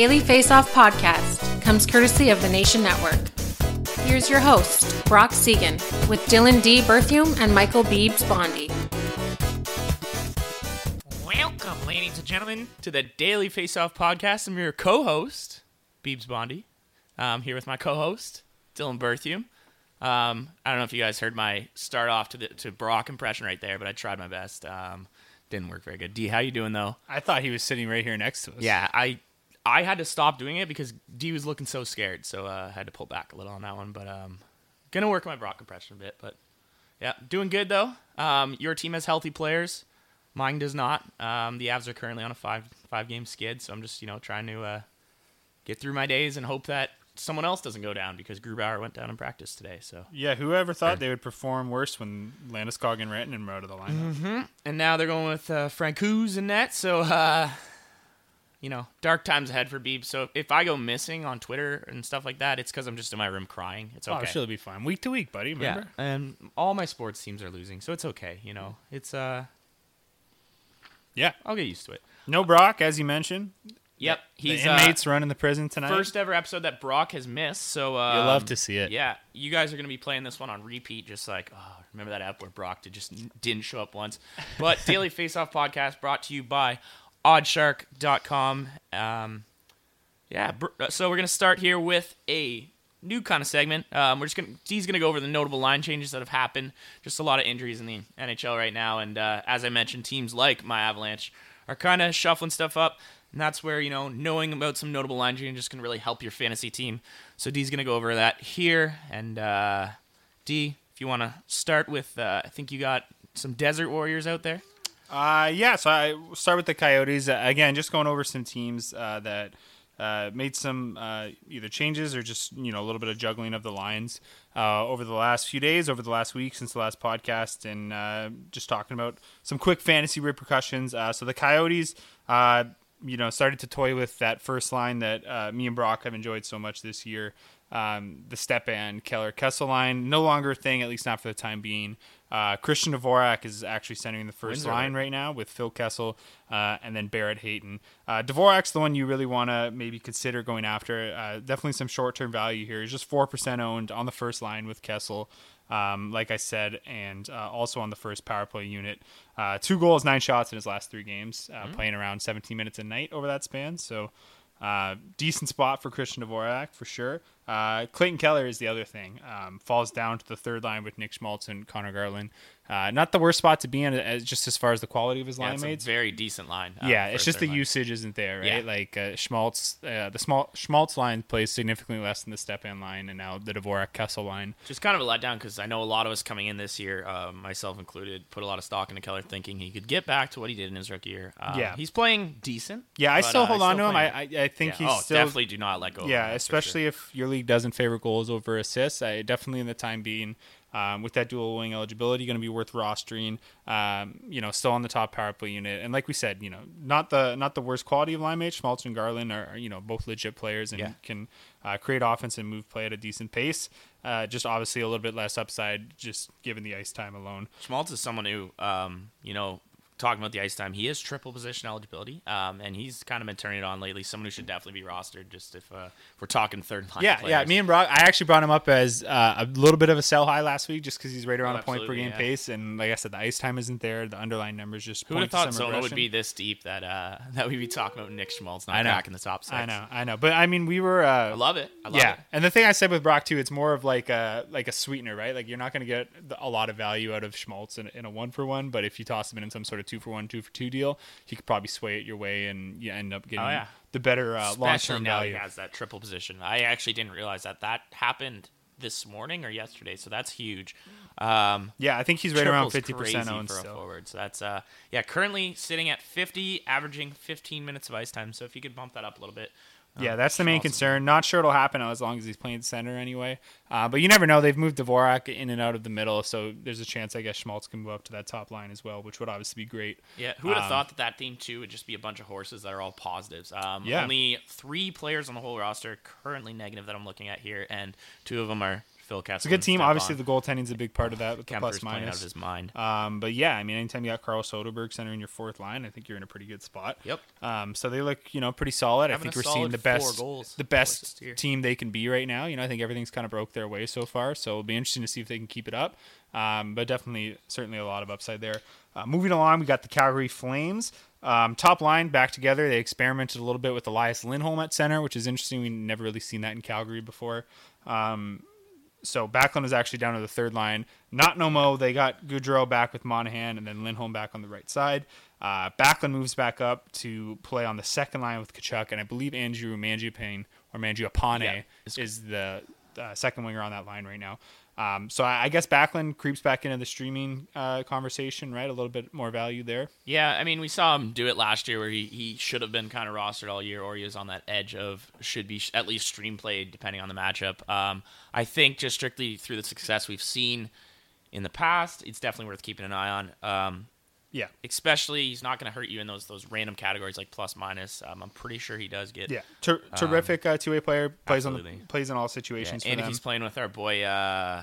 Daily Face Off podcast comes courtesy of the Nation Network. Here's your host, Brock Seguin, with Dylan D. Berthium and Michael Beebs Bondy. Welcome, ladies and gentlemen, to the Daily Face Off podcast. I'm your co-host, Beebs Bondy. I'm here with my co-host, Dylan Berthium. Um, I don't know if you guys heard my start off to the to Brock impression right there, but I tried my best. Um, didn't work very good. D, how you doing though? I thought he was sitting right here next to us. Yeah, I I had to stop doing it because D was looking so scared, so uh, I had to pull back a little on that one. But um, gonna work on my Brock compression a bit. But yeah, doing good though. Um, your team has healthy players. Mine does not. Um, the Avs are currently on a five five game skid, so I'm just you know trying to uh, get through my days and hope that someone else doesn't go down because Grubauer went down in practice today. So Yeah, whoever thought they would perform worse when Landeskog and Rantanen were out of the lineup. Mm-hmm. and now they're going with uh, Francouz and net. So uh, you know, dark times ahead for Beeb. So if I go missing on Twitter and stuff like that, it's because I'm just in my room crying. It's Oh, okay. she'll be fine. Week to week, buddy. Remember? Yeah, and all my sports teams are losing, so it's okay. You know, it's uh, Yeah. I'll get used to it. No Brock, as you mentioned. Yep, he's the uh, inmates running the prison tonight. first ever episode that Brock has missed. So um, You'll love to see it. Yeah, you guys are gonna be playing this one on repeat, just like oh, remember that app where Brock did just didn't show up once. But Daily Face Off podcast brought to you by Oddshark.com. Um, yeah, uh, so we're gonna start here with a new kind of segment. Um, we're just gonna D's gonna go over the notable line changes that have happened. Just a lot of injuries in the NHL right now, and uh, as I mentioned, teams like my Avalanche are kind of shuffling stuff up. And that's where, you know, knowing about some notable line changes can really help your fantasy team. So D's going to go over that here. And uh, D, if you want to start with, uh, I think you got some Desert Warriors out there. Uh, yeah, so I start with the Coyotes. Uh, again, just going over some teams uh, that uh, made some uh, either changes or just, you know, a little bit of juggling of the lines uh, over the last few days, over the last week since the last podcast, and uh, just talking about some quick fantasy repercussions. Uh, so the Coyotes, you know, started to toy with that first line that me and Brock have enjoyed so much this year. Um, the Stepan Keller Kessel line, no longer a thing, at least not for the time being. Uh, Christian Dvorak is actually centering the first Windsor, line right? now with Phil Kessel uh, and then Barrett Hayton. Uh, Dvorak's the one you really want to maybe consider going after. Uh, definitely some short term value here. He's just 4% owned on the first line with Kessel. Um, like I said, and uh, also on the first power play unit. Uh, two goals, nine shots in his last three games, uh, playing around 17 minutes a night over that span. So Uh, decent spot for Christian Dvorak for sure. Uh, Clayton Keller is the other thing. Um, falls down to the third line with Nick Schmaltz and Conor Garland. Uh, not the worst spot to be in, as, just as far as the quality of his Yeah, line it's a mates. very decent line. uh, yeah, it's just the line. usage isn't there, right? Yeah. Like uh, Schmaltz, uh, the small Schmaltz line plays significantly less than the Stepan line, and now the Dvorak Kessel line. Just kind of a letdown because I know a lot of us coming in this year, uh, myself included, put a lot of stock into Keller, thinking he could get back to what he did in his rookie year. Um, Yeah. he's playing decent. Yeah, I but, still uh, hold on to him. I, I I think Yeah. he's oh, still definitely do not let go. Yeah, especially sure. if your league doesn't favor goals over assists. I definitely in the time being, um, with that dual wing eligibility, going to be worth rostering. Um, you know, still on the top power play unit, and like we said, you know, not the not the worst quality of line mates. Schmaltz and Garland are, are, you know both legit players and Yeah. can uh, create offense and move play at a decent pace. Uh, just obviously a little bit less upside, just given the ice time alone. Schmaltz is someone who, um, you know, talking about the ice time, he is triple position eligibility, um, and he's kind of been turning it on lately. Someone who should definitely be rostered, just if, uh, if we're talking third line. Yeah, players. yeah. Me and Brock, I actually brought him up as uh, a little bit of a sell high last week, just because he's right around Oh, a point per game yeah. pace, and like I said, the ice time isn't there. The underlying numbers just Who would have thought Zona would be this deep that uh, that we'd be talking about Nick Schmaltz not I know. back in the top six? I know, I know, but I mean, we were. Uh, I love it. I love yeah, it. and the thing I said with Brock too, it's more of like a like a sweetener, right? Like you're not going to get a lot of value out of Schmaltz in, in a one for one, but if you toss him in some sort of two for one, two for two deal, he could probably sway it your way, and you end up getting Oh, yeah. the better uh, long term now value. he has that triple position. I actually didn't realize that that happened this morning or yesterday, so that's huge. Um, Yeah, I think he's right around fifty percent owned for a forward. So that's uh, yeah, currently sitting at 50, averaging 15 minutes of ice time. So if you could bump that up a little bit. Yeah, um, that's the main concern. Not sure it'll happen as long as he's playing center anyway. Uh, but you never know. They've moved Dvorak in and out of the middle, so there's a chance I guess Schmaltz can move up to that top line as well, which would obviously be great. Yeah, who would have Um, thought that that team too would just be a bunch of horses that are all positives? Um, Yeah. Only three players on the whole roster currently negative that I'm looking at here, and two of them are Phil Kessel. It's a good team. Obviously, the goaltending's a big part of that with the plus playing out minus. of his mind. Um, but yeah, I mean, anytime you got Carl Soderberg center in your fourth line, I think you're in a pretty good spot. Yep. Um, so they look, you know, pretty solid. Having I think we're seeing the best, goals the best team they can be right now. You know, I think everything's kind of broke their way so far. So it'll be interesting to see if they can keep it up. Um, but definitely, certainly a lot of upside there. Uh, moving along, we got the Calgary Flames. Um, top line back together. They experimented a little bit with Elias Lindholm at center, which is interesting. We've never really seen that in Calgary before. Um, so Backlund is actually down to the third line. Not Nomo. They got Gaudreau back with Monahan, and then Lindholm back on the right side. Uh, Backlund moves back up to play on the second line with Tkachuk, and I believe Andrew Mangiapane or Mangiapane Yeah. is the uh, second winger on that line right now. Um, so I, I guess Backlund creeps back into the streaming uh, conversation, right? A little bit more value there. Yeah, I mean, we saw him do it last year where he, he should have been kind of rostered all year, or he was on that edge of should be sh- at least stream played depending on the matchup. Um, I think just strictly through the success we've seen in the past, it's definitely worth keeping an eye on. Um, Yeah. especially, he's not going to hurt you in those those random categories like plus minus. Um, I'm pretty sure he does get. Yeah, Ter- terrific uh, two way player plays on the, plays in all Yeah, situations. and for if them. he's playing with our boy, uh,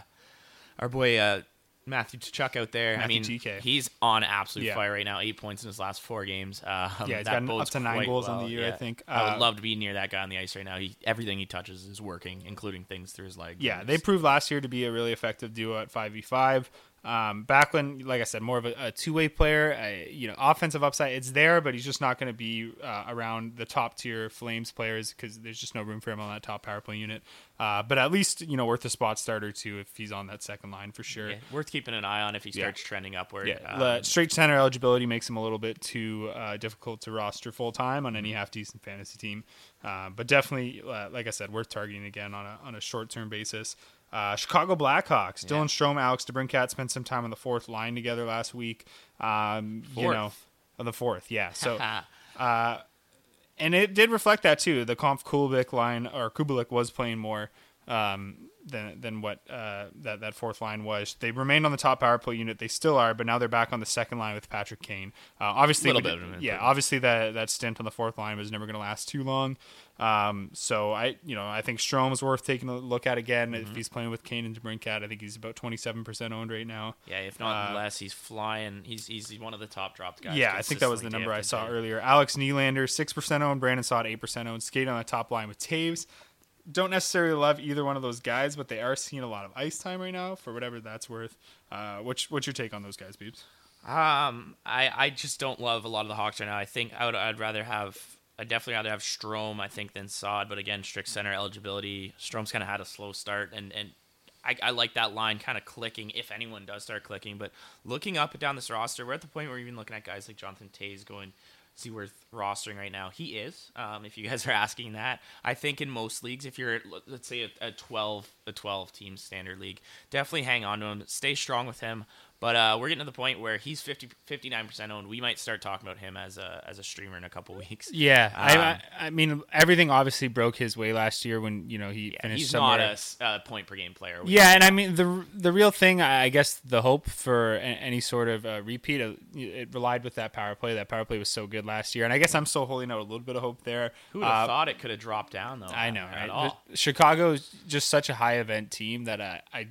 our boy uh, Matthew Tkachuk out there, I Matthew mean, TK. he's on absolute Yeah. fire right now. Eight points in his last four games. Um, Yeah, he's bodes up to nine goals on the year, I Yeah. think. I Uh, would love to be near that guy on the ice right now. He everything he touches is working, including things through his legs. Yeah, they proved last year to be a really effective duo at five v five. Um, Backlund, like I said, more of a, a two way player. Uh, you know, offensive upside it's there, but he's just not going to be uh, around the top tier Flames players because there's just no room for him on that top power play unit. Uh, but at least you know worth a spot starter too if he's on that second line for sure. yeah, worth keeping an eye on if he Yeah. starts trending upward. Yeah, Um, the straight center eligibility makes him a little bit too uh, difficult to roster full time on Mm-hmm. any half decent fantasy team, uh, but definitely, uh, like I said, worth targeting again on a on a short term basis. Uh, Chicago Blackhawks, Dylan Strome, Alex DeBrincat spent some time on the fourth line together last week. Um, you know, on the fourth, yeah. So and it did reflect that too. The Conf Kubalik line or Kubalik was playing more um, than than what uh, that that fourth line was. They remained on the top power play unit. They still are, but now they're back on the second line with Patrick Kane. Uh, obviously, Little we- bit yeah. Obviously, that that stint on the fourth line was never going to last too long. Um, so I, you know, I think Strome's worth taking a look at again Mm-hmm. if he's playing with Kane and DeBrincat. I think he's about twenty seven percent owned right now. yeah, if not uh, less, he's flying. He's he's one of the top dropped guys. Yeah, I think that was the number I saw day. earlier. Alex Nylander, six percent owned. Brandon Saad, eight percent owned. Skate on the top line with Toews. Don't necessarily love either one of those guys, but they are seeing a lot of ice time right now for whatever that's worth. Uh, what's what's your take on those guys, Beeps? Um, I, I just don't love a lot of the Hawks right now. I think I would I'd rather have I'd definitely rather have Strome, I think, than Saad. But again, strict center eligibility. Strome's kind of had a slow start, and and I, I like that line kind of clicking if anyone does start clicking. But looking up and down this roster, we're at the point where we're even looking at guys like Jonathan Toews going. See worth rostering right now. He is. Um, if you guys are asking that, I think in most leagues, if you're let's say a, a twelve a twelve team standard league, definitely hang on to him. Stay strong with him. But uh, we're getting to the point where he's 50, 59% owned. We might start talking about him as a as a streamer in a couple weeks. Yeah, Um, I, I, mean, everything obviously broke his way last year when you know he Yeah, finished he's somewhere. not a uh, point per game player. Yeah, and I mean the the real thing, I guess, the hope for any sort of uh, repeat, uh, it relied with that power play. That power play was so good last year, and I guess I'm still holding out a little bit of hope there. Who would have Uh, thought it could have dropped down though? I know, right? all. But Chicago's just such a high event team that I I,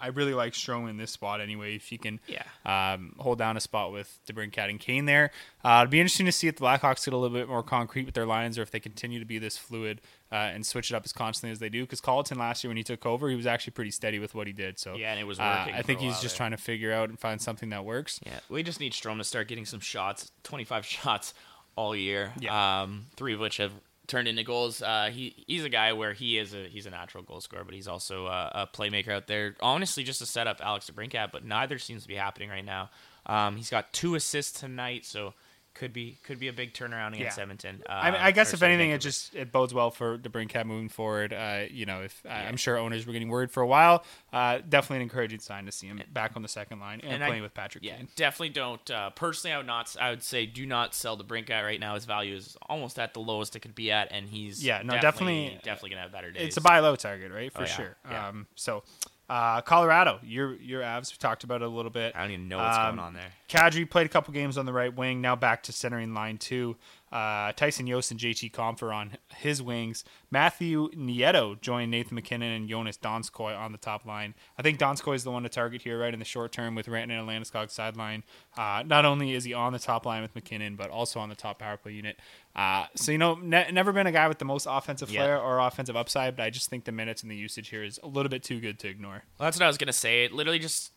I really like Strome in this spot anyway. If you can, Yeah. um, hold down a spot with DeBrincat and Kane there, uh, it'd be interesting to see if the Blackhawks get a little bit more concrete with their lines, or if they continue to be this fluid uh, and switch it up as constantly as they do. Because Colliton last year when he took over, he was actually pretty steady with what he did. So Yeah, and it was uh, working I think he's just there. trying to figure out and find something that works. Yeah, we just need Strome to start getting some shots, 25 shots all year. Yeah. Um, three of which have turned into goals. Uh, he he's a guy where he is a he's a natural goal scorer, but he's also a, a playmaker out there. Honestly, just to set up Alex DeBrincat, but neither seems to be happening right now. Um, he's got two assists tonight, so could be could be a big turnaround against Yeah. Edmonton. I, mean, Uh, I guess if anything, it just it bodes well for DeBrincat moving forward. Uh, you know, if I I'm sure owners were getting worried for a while, uh, definitely an encouraging sign to see him back on the second line and, I- playing with Patrick Yeah, Kane. definitely don't. Uh, personally, I would not. I would say do not sell the Brink guy right now. His value is almost at the lowest it could be at, and he's Yeah, no, definitely definitely- definitely gonna have better days. It's a buy low target, right? For Oh, yeah. sure. Yeah. Um, so, uh, Colorado, your your Avs, we talked about it a little bit. I don't even know what's Um, going on there. Kadri played a couple games on the right wing. Now back to centering line two. Uh, Tyson Jost and JT Compher on his wings. Matthew Nieto joined Nathan MacKinnon and Joonas Donskoi on the top line. I think Donskoi is the one to target here, right in the short term with Rantanen and Landeskog sideline. Uh, not only is he on the top line with MacKinnon, but also on the top power play unit. Uh, so you know, ne- never been a guy with the most offensive Yeah. flair or offensive upside, but I just think the minutes and the usage here is a little bit too good to ignore. Well, that's what I was gonna say. It literally just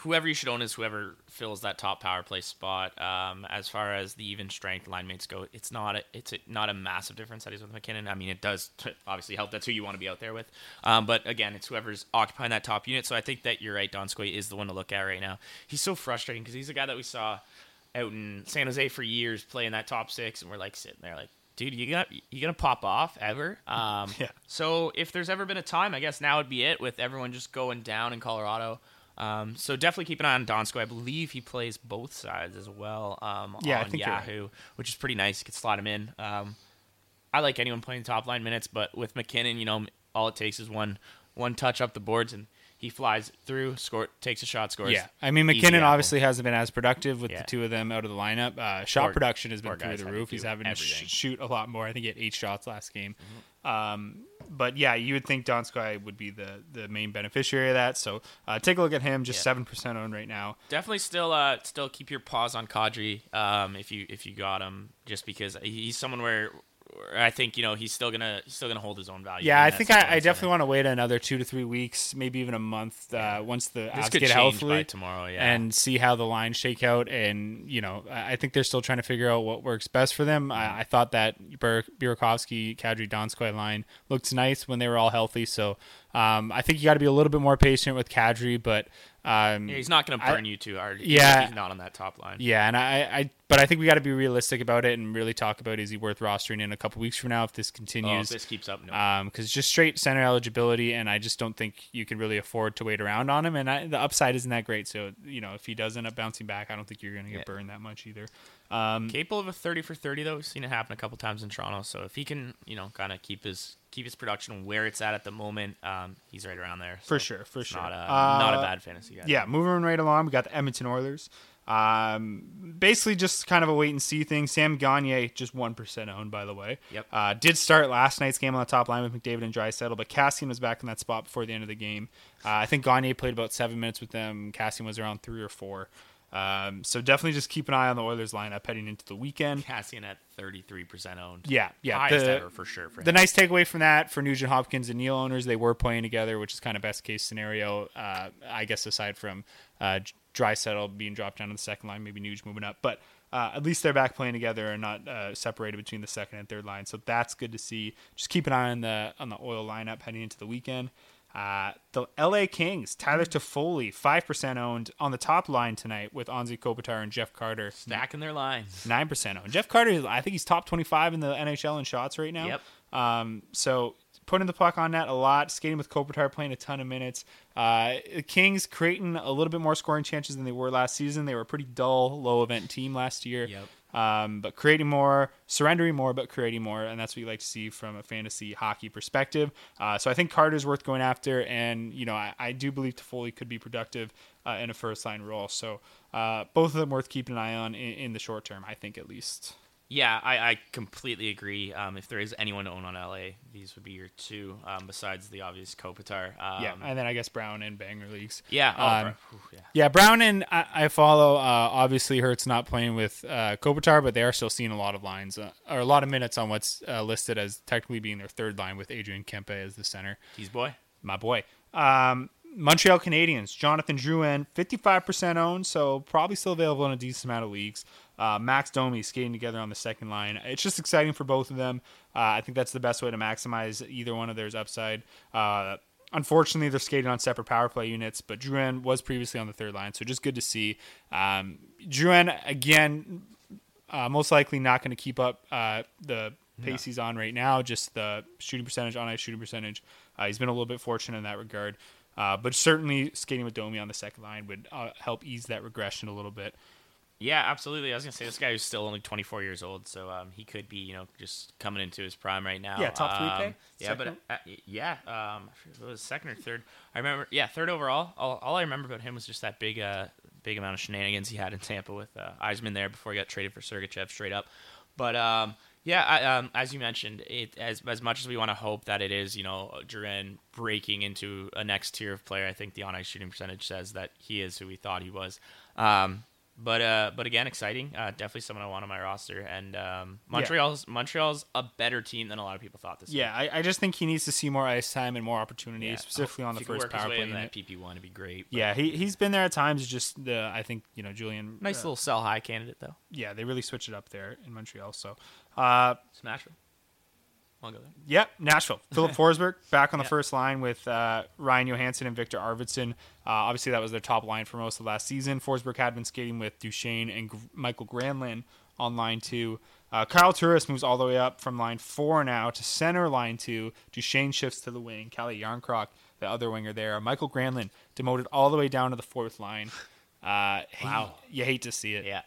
whoever you should own is whoever fills that top power play spot. Um, as far as the even strength line mates go, it's not a, it's a, not a massive difference that he's with MacKinnon. I mean, it does t- obviously help. That's who you want to be out there with. Um, but again, it's whoever's occupying that top unit. So I think that you're right. Donskoi is the one to look at right now. He's so frustrating because he's a guy that we saw out in San Jose for years playing that top six, and we're like sitting there like. Dude, you gonna you gonna pop off ever? Um, Yeah. So if there's ever been a time, I guess now would be it with everyone just going down in Colorado. Um, so definitely keep an eye on Donsko. I believe he plays both sides as well. Um, Yeah, I on think you're right. Yahoo, which is pretty nice. You could slot him in. Um, I like anyone playing top line minutes, but with MacKinnon, you know, all it takes is one one touch up the boards and he flies through, score, takes a shot, scores. Yeah, I mean MacKinnon obviously hasn't been as productive with Yeah. the two of them out of the lineup. Uh, shot production has been through the roof. He's having to sh- shoot a lot more. I think he had eight shots last game. Mm-hmm. But yeah, you would think Don Donskoi would be the the main beneficiary of that. So uh, take a look at him. Just Yeah. seven percent owned right now. definitely still uh still keep your paws on Kadri um if you if you got him just because he's someone where I think you know he's still gonna he's still gonna hold his own value. Yeah, I think I, I definitely want to wait another two to three weeks, maybe even a month, uh, once the This Avs could get healthy tomorrow, yeah. and see how the lines shake out. And you know, I I think they're still trying to figure out what works best for them. I, I thought that Bur- Burakovsky, Kadri, Donskoi line looked nice when they were all healthy. So um, I think you got to be a little bit more patient with Kadri, but um, Yeah, he's not gonna I- burn you too hard. Yeah. he's not on that top line. yeah, and I, I, but I think we got to be realistic about it and really talk about is he worth rostering in a couple weeks from now if this Oh, if continues. this keeps up, no. because just straight center eligibility, and I just don't think you can really afford to wait around on him. And I, the upside isn't that great, so you know if he does end up bouncing back, I don't think you're going to get Yeah. burned that much either. Um, Capable of a thirty for thirty though. We've seen it happen a couple times in Toronto. So if he can, you know, kind of keep his keep his production where it's at at the moment, um, he's right around there. For sure, for sure. Not a Uh, not a bad fantasy guy. Yeah, moving right along, we got the Edmonton Oilers. Um, basically, just kind of a wait and see thing. Sam Gagne, just one percent owned, by the way. Yep. Uh, did start last night's game on the top line with McDavid and Draisaitl, but Kassian was back in that spot before the end of the game. Uh, I think Gagne played about seven minutes with them. Kassian was around three or four. Um, so definitely just keep an eye on the Oilers lineup heading into the weekend. Kassian at thirty three percent owned. Yeah, yeah. highest the- ever for sure. For the him. nice takeaway from that for Nugent Hopkins and Neal owners, they were playing together, which is kind of best case scenario, uh, I guess, aside from uh, Draisaitl being dropped down to the second line, maybe Nuge moving up, but uh, at least they're back playing together and not uh, separated between the second and third line. So that's good to see. Just keep an eye on the on the Oil lineup heading into the weekend. Uh, the LA Kings, Tyler Toffoli, five percent owned on the top line tonight with Anze Kopitar and Jeff Carter, Stacking their lines. nine percent owned. Jeff Carter, I think he's top twenty-five in the NHL in shots right now. Yep. Um, so putting the puck on net a lot, skating with Kopitar, playing a ton of minutes. Uh, the Kings creating a little bit more scoring chances than they were last season. They were a pretty dull, low event team last year. Yep. Um, but creating more, surrendering more, but creating more, and that's what you like to see from a fantasy hockey perspective. Uh, so I think Carter's worth going after, and you know I, I do believe Toffoli could be productive uh, in a first line role. So uh, both of them worth keeping an eye on in, in the short term, I think at least. Yeah, I, I completely agree. Um, if there is anyone to own on LA, these would be your two, um, besides the obvious Kopitar. Um, yeah, and then I guess Brown and Banger leagues. Yeah. Oh, Um, bro. Yeah. Yeah, Brown and I, I follow. Uh, obviously, Hurts not playing with uh, Kopitar, but they are still seeing a lot of lines uh, or a lot of minutes on what's uh, listed as technically being their third line with Adrian Kempe as the center. He's boy. My boy. Um, Montreal Canadiens, Jonathan Drouin, 55% owned, so probably still available in a decent amount of leagues. Uh, Max Domi skating together on the second line. It's just exciting for both of them. Uh, I think that's the best way to maximize either one of theirs upside. Uh, unfortunately, they're skating on separate power play units, but Drouin was previously on the third line, so just good to see. Um, Drouin, again, uh, most likely not going to keep up uh, the pace he's on right now, just the shooting percentage, on ice shooting percentage. Uh, he's been a little bit fortunate in that regard. Uh, but certainly skating with Domi on the second line would uh, help ease that regression a little bit. Yeah, absolutely. I was gonna say this guy who's still only 24 years old, so um, he could be, you know, just coming into his prime right now. Yeah, top three um, pick? Yeah, but uh, yeah, um, it was second or third. I remember, yeah, third overall. All, all I remember about him was just that big, uh, big amount of shenanigans he had in Tampa with uh, Yzerman there before he got traded for Sergachev straight up. But um, yeah, I, um, as you mentioned, it as as much as we want to hope that it is, you know, Duran breaking into a next tier of player, I think the on ice shooting percentage says that he is who we thought he was. Um, but uh, but again, exciting. Uh, definitely someone I want on my roster. And um, Montreal's Montreal's a better team than a lot of people thought this. Yeah, I, I just think he needs to see more ice time and more opportunities, year. specifically on the first power play that PP one, it'd be great. but Yeah, he he's been there at times. Just the I think you know Julian. nice uh, little sell high candidate though. Yeah, they really switch it up there in Montreal. So, uh, Smashville. Want to go there? Yep, Nashville. Filip Forsberg back on the Yeah. first line with uh, Ryan Johansen and Viktor Arvidsson. Uh, obviously, that was their top line for most of last season. Forsberg had been skating with Duchene and G- Mikael Granlund on line two. Uh, Kyle Turris moves all the way up from line four now to center line two. Duchene shifts to the wing. Calle Jarnkrok, the other winger there. Mikael Granlund demoted all the way down to the fourth line. Uh, Wow. You hate to see it. Yeah.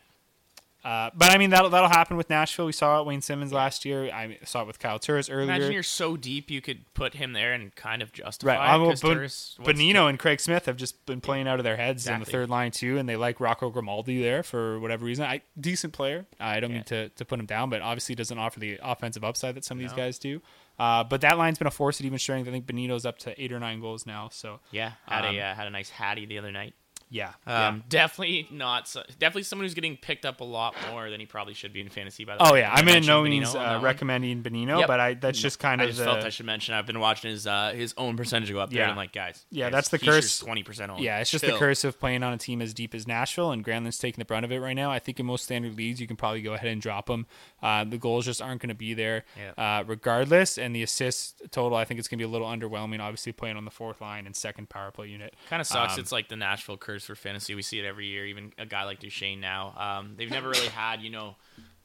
Uh, but I mean that'll that'll happen with Nashville. We saw it Wayne Simmonds last year. I saw it with Kyle Turris earlier. Imagine you're so deep you could put him there and kind of justify. Right. it, well, 'cause Bon- Turris- what's- Bonino and Craig Smith have just been playing out of their heads in the third line too, and they like Rocco Grimaldi there for whatever reason. I decent player. I don't mean to, to put him down, but obviously doesn't offer the offensive upside that some of these guys do. Uh, but that line's been a force at even strength. I think Bonino's up to eight or nine goals now. So Yeah, had Um, a uh, had a nice Hattie the other night. Yeah, Um, Definitely not. So, definitely someone who's getting picked up a lot more than he probably should be in fantasy. By the Oh way, yeah, I I'm in no means uh, recommending Bonino, Yep. but I that's just kind I of just the felt I should mention. I've been watching his uh, his own percentage go up there. Yeah. and I'm like, guys, Yeah, guys, that's the curse. Twenty percent on. Yeah, it's just the curse of playing on a team as deep as Nashville, and Granlund's taking the brunt of it right now. I think in most standard leagues, you can probably go ahead and drop him. Uh, the goals just aren't going to be there, Yeah. uh, regardless. And the assist total, I think it's going to be a little underwhelming. Obviously, playing on the fourth line and second power play unit. Kind of sucks. Um, it's like the Nashville curse for fantasy. We see it every year. Even a guy like Duchene now. Um, they've never really had, you know,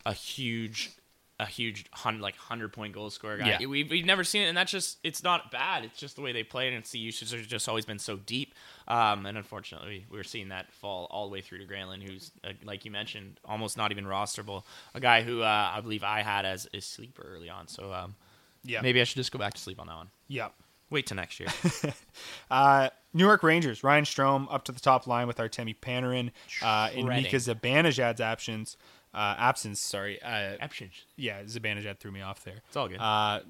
a huge, a huge hundred like hundred point goal scorer guy. Yeah. We've, we've never seen it, and that's just it's not bad. It's just the way they play, and it's the usage has just always been so deep. Um, and unfortunately, we're seeing that fall all the way through to Granlund, who's uh, like you mentioned, almost not even rosterable. A guy who uh, I believe I had as a sleeper early on. So um, Yeah. maybe I should just go back to sleep on that one. Yeah. Wait till next year. Uh, New York Rangers, Ryan Strome up to the top line with Artemi Panarin. Uh, in Mika Zibanejad's absence, uh, absence, sorry. Uh, Epshinch. yeah, Zibanejad threw me off there. It's all good. Uh,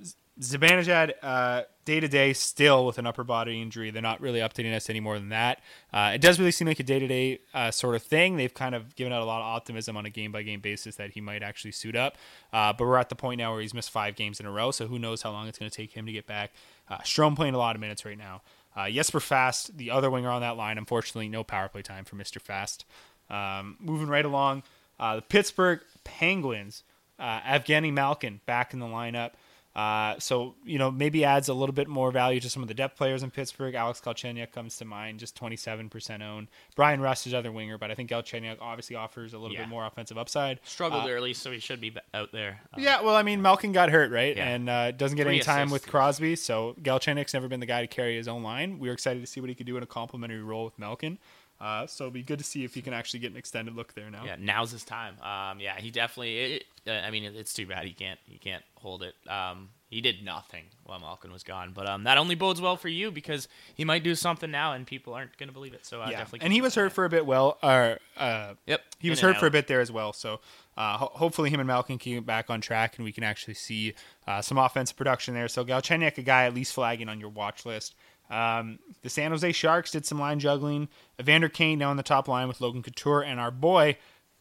Zibanejad, uh, day to day, still with an upper body injury. They're not really updating us any more than that. Uh, it does really seem like a day to day sort of thing. They've kind of given out a lot of optimism on a game by game basis that he might actually suit up. Uh, but we're at the point now where he's missed five games in a row, so who knows how long it's going to take him to get back. Uh, Strome playing a lot of minutes right now. Uh, Jesper Fast, the other winger on that line, unfortunately, no power play time for Mr. Fast. Um, moving right along, uh, the Pittsburgh Penguins, uh, Evgeny Malkin back in the lineup. Uh, so you know maybe adds a little bit more value to some of the depth players in Pittsburgh. Alex Galchenyuk comes to mind, just 27% owned. Bryan Rust is other winger, but I think Galchenyuk obviously offers a little Yeah. bit more offensive upside. Struggled Uh, early, so he should be out there. Um, yeah, well, I mean, Malkin got hurt, right? Yeah. And uh, doesn't get Three any time with. Crosby. So Galchenyuk's never been the guy to carry his own line. We were excited to see what he could do in a complementary role with Malkin. Uh, so it'll be good to see if he can actually get an extended look there now. Yeah, now's his time. Um, yeah, he definitely. It, uh, I mean, it's too bad he can't. He can't hold it. Um, he did nothing while Malkin was gone, but um, that only bodes well for you because he might do something now, and people aren't going to believe it. So uh, yeah. definitely. And he was hurt for a bit. Well, uh, uh, Yep, he was hurt for a bit there as well. So uh, ho- hopefully him and Malkin can get back on track, and we can actually see uh, some offensive production there. So Galchenyuk, a guy at least flagging on your watch list. Um, the San Jose Sharks did some line juggling. Evander Kane now on the top line with Logan Couture, and our boy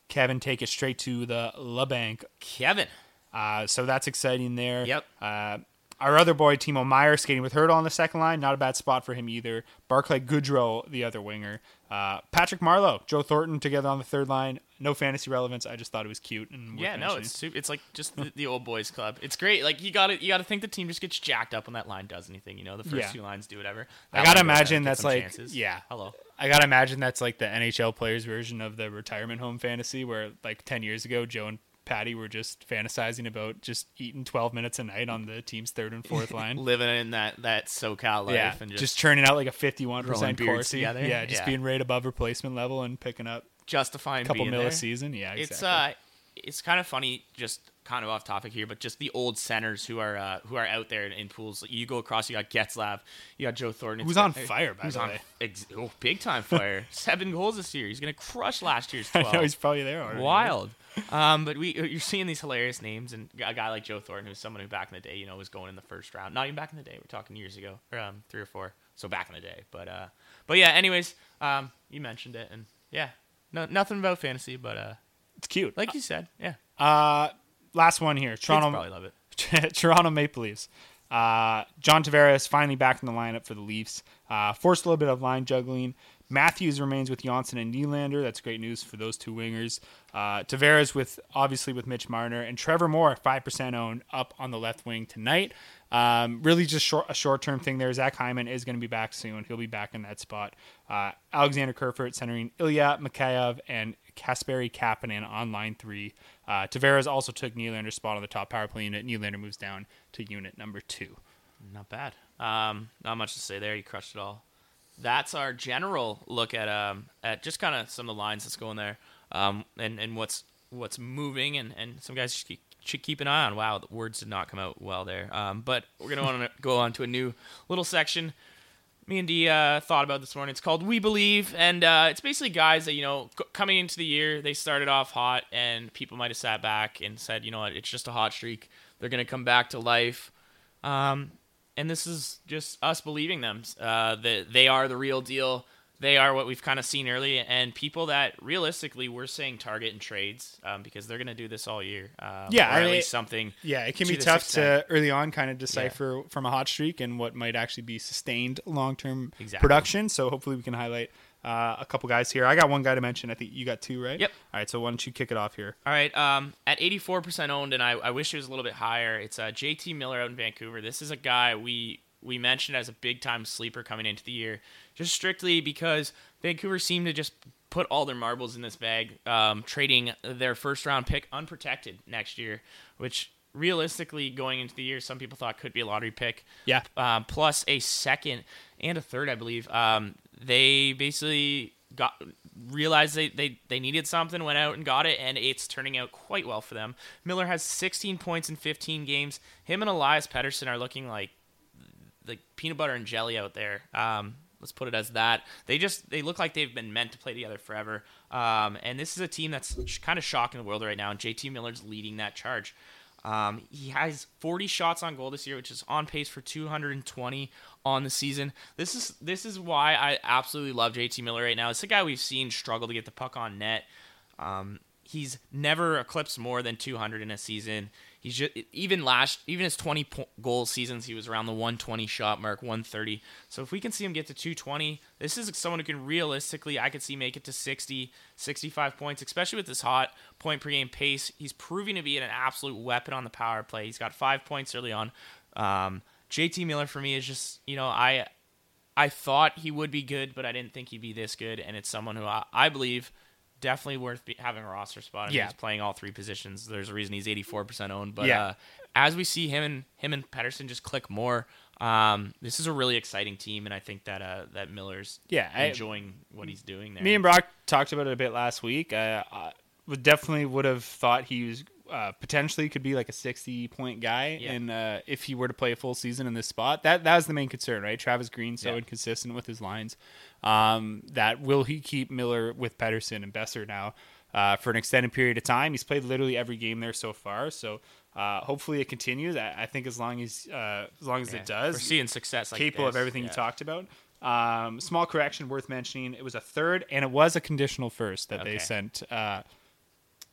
Kevin take it straight to the Labanc. Kevin. Uh, so that's exciting there. Yep. Uh, our other boy Timo Meier skating with Hertl on the second line, not a bad spot for him either. Barclay Goodrow, the other winger. Uh, Patrick Marleau, Joe Thornton together on the third line. No fantasy relevance. I just thought it was cute and Yeah, no, it's su- it's like just the, the old boys club. It's great. Like you got to you got to think the team just gets jacked up when that line does anything. You know, the first Yeah. two lines do whatever. I gotta line goes out, imagine that's like chances. yeah. Hello. I gotta imagine that's like the NHL players version of the retirement home fantasy, where like ten years ago, Joe and Patty were just fantasizing about just eating twelve minutes a night on the team's third and fourth line. Living in that that SoCal life yeah, and just, just, churning out like a fifty-one Rolling percent beards Corsi. Yeah, just Yeah. being right above replacement level and picking up justifying a couple being mil there. a season. Yeah, exactly. It's uh, it's kind of funny, just kind of off topic here, but just the old centers who are uh, who are out there in, in pools. You go across, you got Getzlaf, you got Joe Thornton, Who's on fire, by who's the on way. Ex- oh, big time fire! Seven goals this year. He's gonna crush last year's I twelve. know he's probably there already. Wild. Um, but we you're seeing these hilarious names, and a guy like Joe Thornton, who's someone who back in the day, you know, was going in the first round. Not even back in the day. We're talking years ago, or um, three or four. So back in the day. But uh, but yeah. Anyways, um, you mentioned it, and yeah, no, nothing about fantasy, but uh, It's cute. like you said, yeah, Uh, last one here. kids Toronto probably love it. Toronto Maple Leafs. Uh, John Tavares finally back in the lineup for the Leafs. Uh, forced a little bit of line juggling. Matthews remains with Janssen and Nylander. That's great news for those two wingers. Uh, Tavares with obviously with Mitch Marner and Trevor Moore, five percent owned, up on the left wing tonight. Um, really just short, a short term thing there. Zach Hyman is going to be back soon. He'll be back in that spot. Uh, Alexander Kerfoot centering Ilya Mikheyev and Kasperi Kapanen on line three. Uh, Tavares also took Nylander's spot on the top power play unit. Nylander moves down to unit number two. Not bad. Um, not much to say there. You crushed it all. That's our general look at um at just kind of some of the lines that's going there, um and and what's what's moving and and some guys keep, should keep an eye on. Wow, the words did not come out well there. Um, but we're gonna want to go on to a new little section. Me and Dee uh, thought about this morning. It's called We Believe, and uh, it's basically guys that you know c- coming into the year they started off hot, and people might have sat back and said, you know what, it's just a hot streak. They're gonna come back to life. Um, and this is just us believing them uh, that they are the real deal. They are what we've kind of seen early, and people that realistically we're saying target and trades um, because they're going to do this all year. Um, Yeah, or I at least something. Yeah, it can to be tough extent. to early on kind of decipher from a hot streak and what might actually be sustained long term Exactly. production. So hopefully we can highlight uh, a couple guys here. I got one guy to mention. I think you got two, right? Yep. All right, so why don't you kick it off here? All right, um, at 84% owned, and I, I wish it was a little bit higher. It's uh, JT Miller out in Vancouver. This is a guy we we mentioned as a big time sleeper coming into the year, just strictly because Vancouver seemed to just put all their marbles in this bag, um, trading their first round pick unprotected next year, which realistically going into the year, some people thought could be a lottery pick. Yeah. Um, plus a second and a third, I believe. Um, they basically got realized they, they, they needed something, went out and got it, and it's turning out quite well for them. Miller has 16 points in 15 games. Him and Elias Pettersson are looking like like peanut butter and jelly out there. Um, let's put it as that. They just they look like they've been meant to play together forever. Um, and this is a team that's kind of shocking the world right now. And JT Miller's leading that charge. Um, he has 40 shots on goal this year, which is on pace for 220 on the season. This is this is why I absolutely love JT Miller right now. It's a guy we've seen struggle to get the puck on net. Um, he's never eclipsed more than 200 in a season. He's just even last even his 20 po- goal seasons he was around the 120 shot mark, 130. So if we can see him get to 220, this is someone who can realistically I could see make it to 60, 65 points, especially with this hot point per game pace. He's proving to be an absolute weapon on the power play. He's got 5 points early on. Um, JT Miller for me is just, you know, I I thought he would be good, but I didn't think he'd be this good and it's someone who I, I believe definitely worth be, having a roster spot. I mean, Yeah. he's playing all three positions. There's a reason he's 84% owned. But Yeah. uh, as we see him and him and Pettersson just click more, um, this is a really exciting team, and I think that uh, that Miller's Yeah, I- enjoying what he's doing there. Me and Brock talked about it a bit last week. Uh, I definitely would have thought he was uh, potentially could be like a 60 point guy, Yeah. and uh, if he were to play a full season in this spot, that that was the main concern, right? Travis Green so Yeah. inconsistent with his lines. Um, that will he keep Miller with Pettersson and Boeser now uh, for an extended period of time? He's played literally every game there so far, so. Uh, hopefully it continues. I, I think as long as uh, as long as Yeah. it does, We're seeing success like capable of everything you talked about. Um, small correction worth mentioning: it was a third, and it was a conditional first that they Okay. sent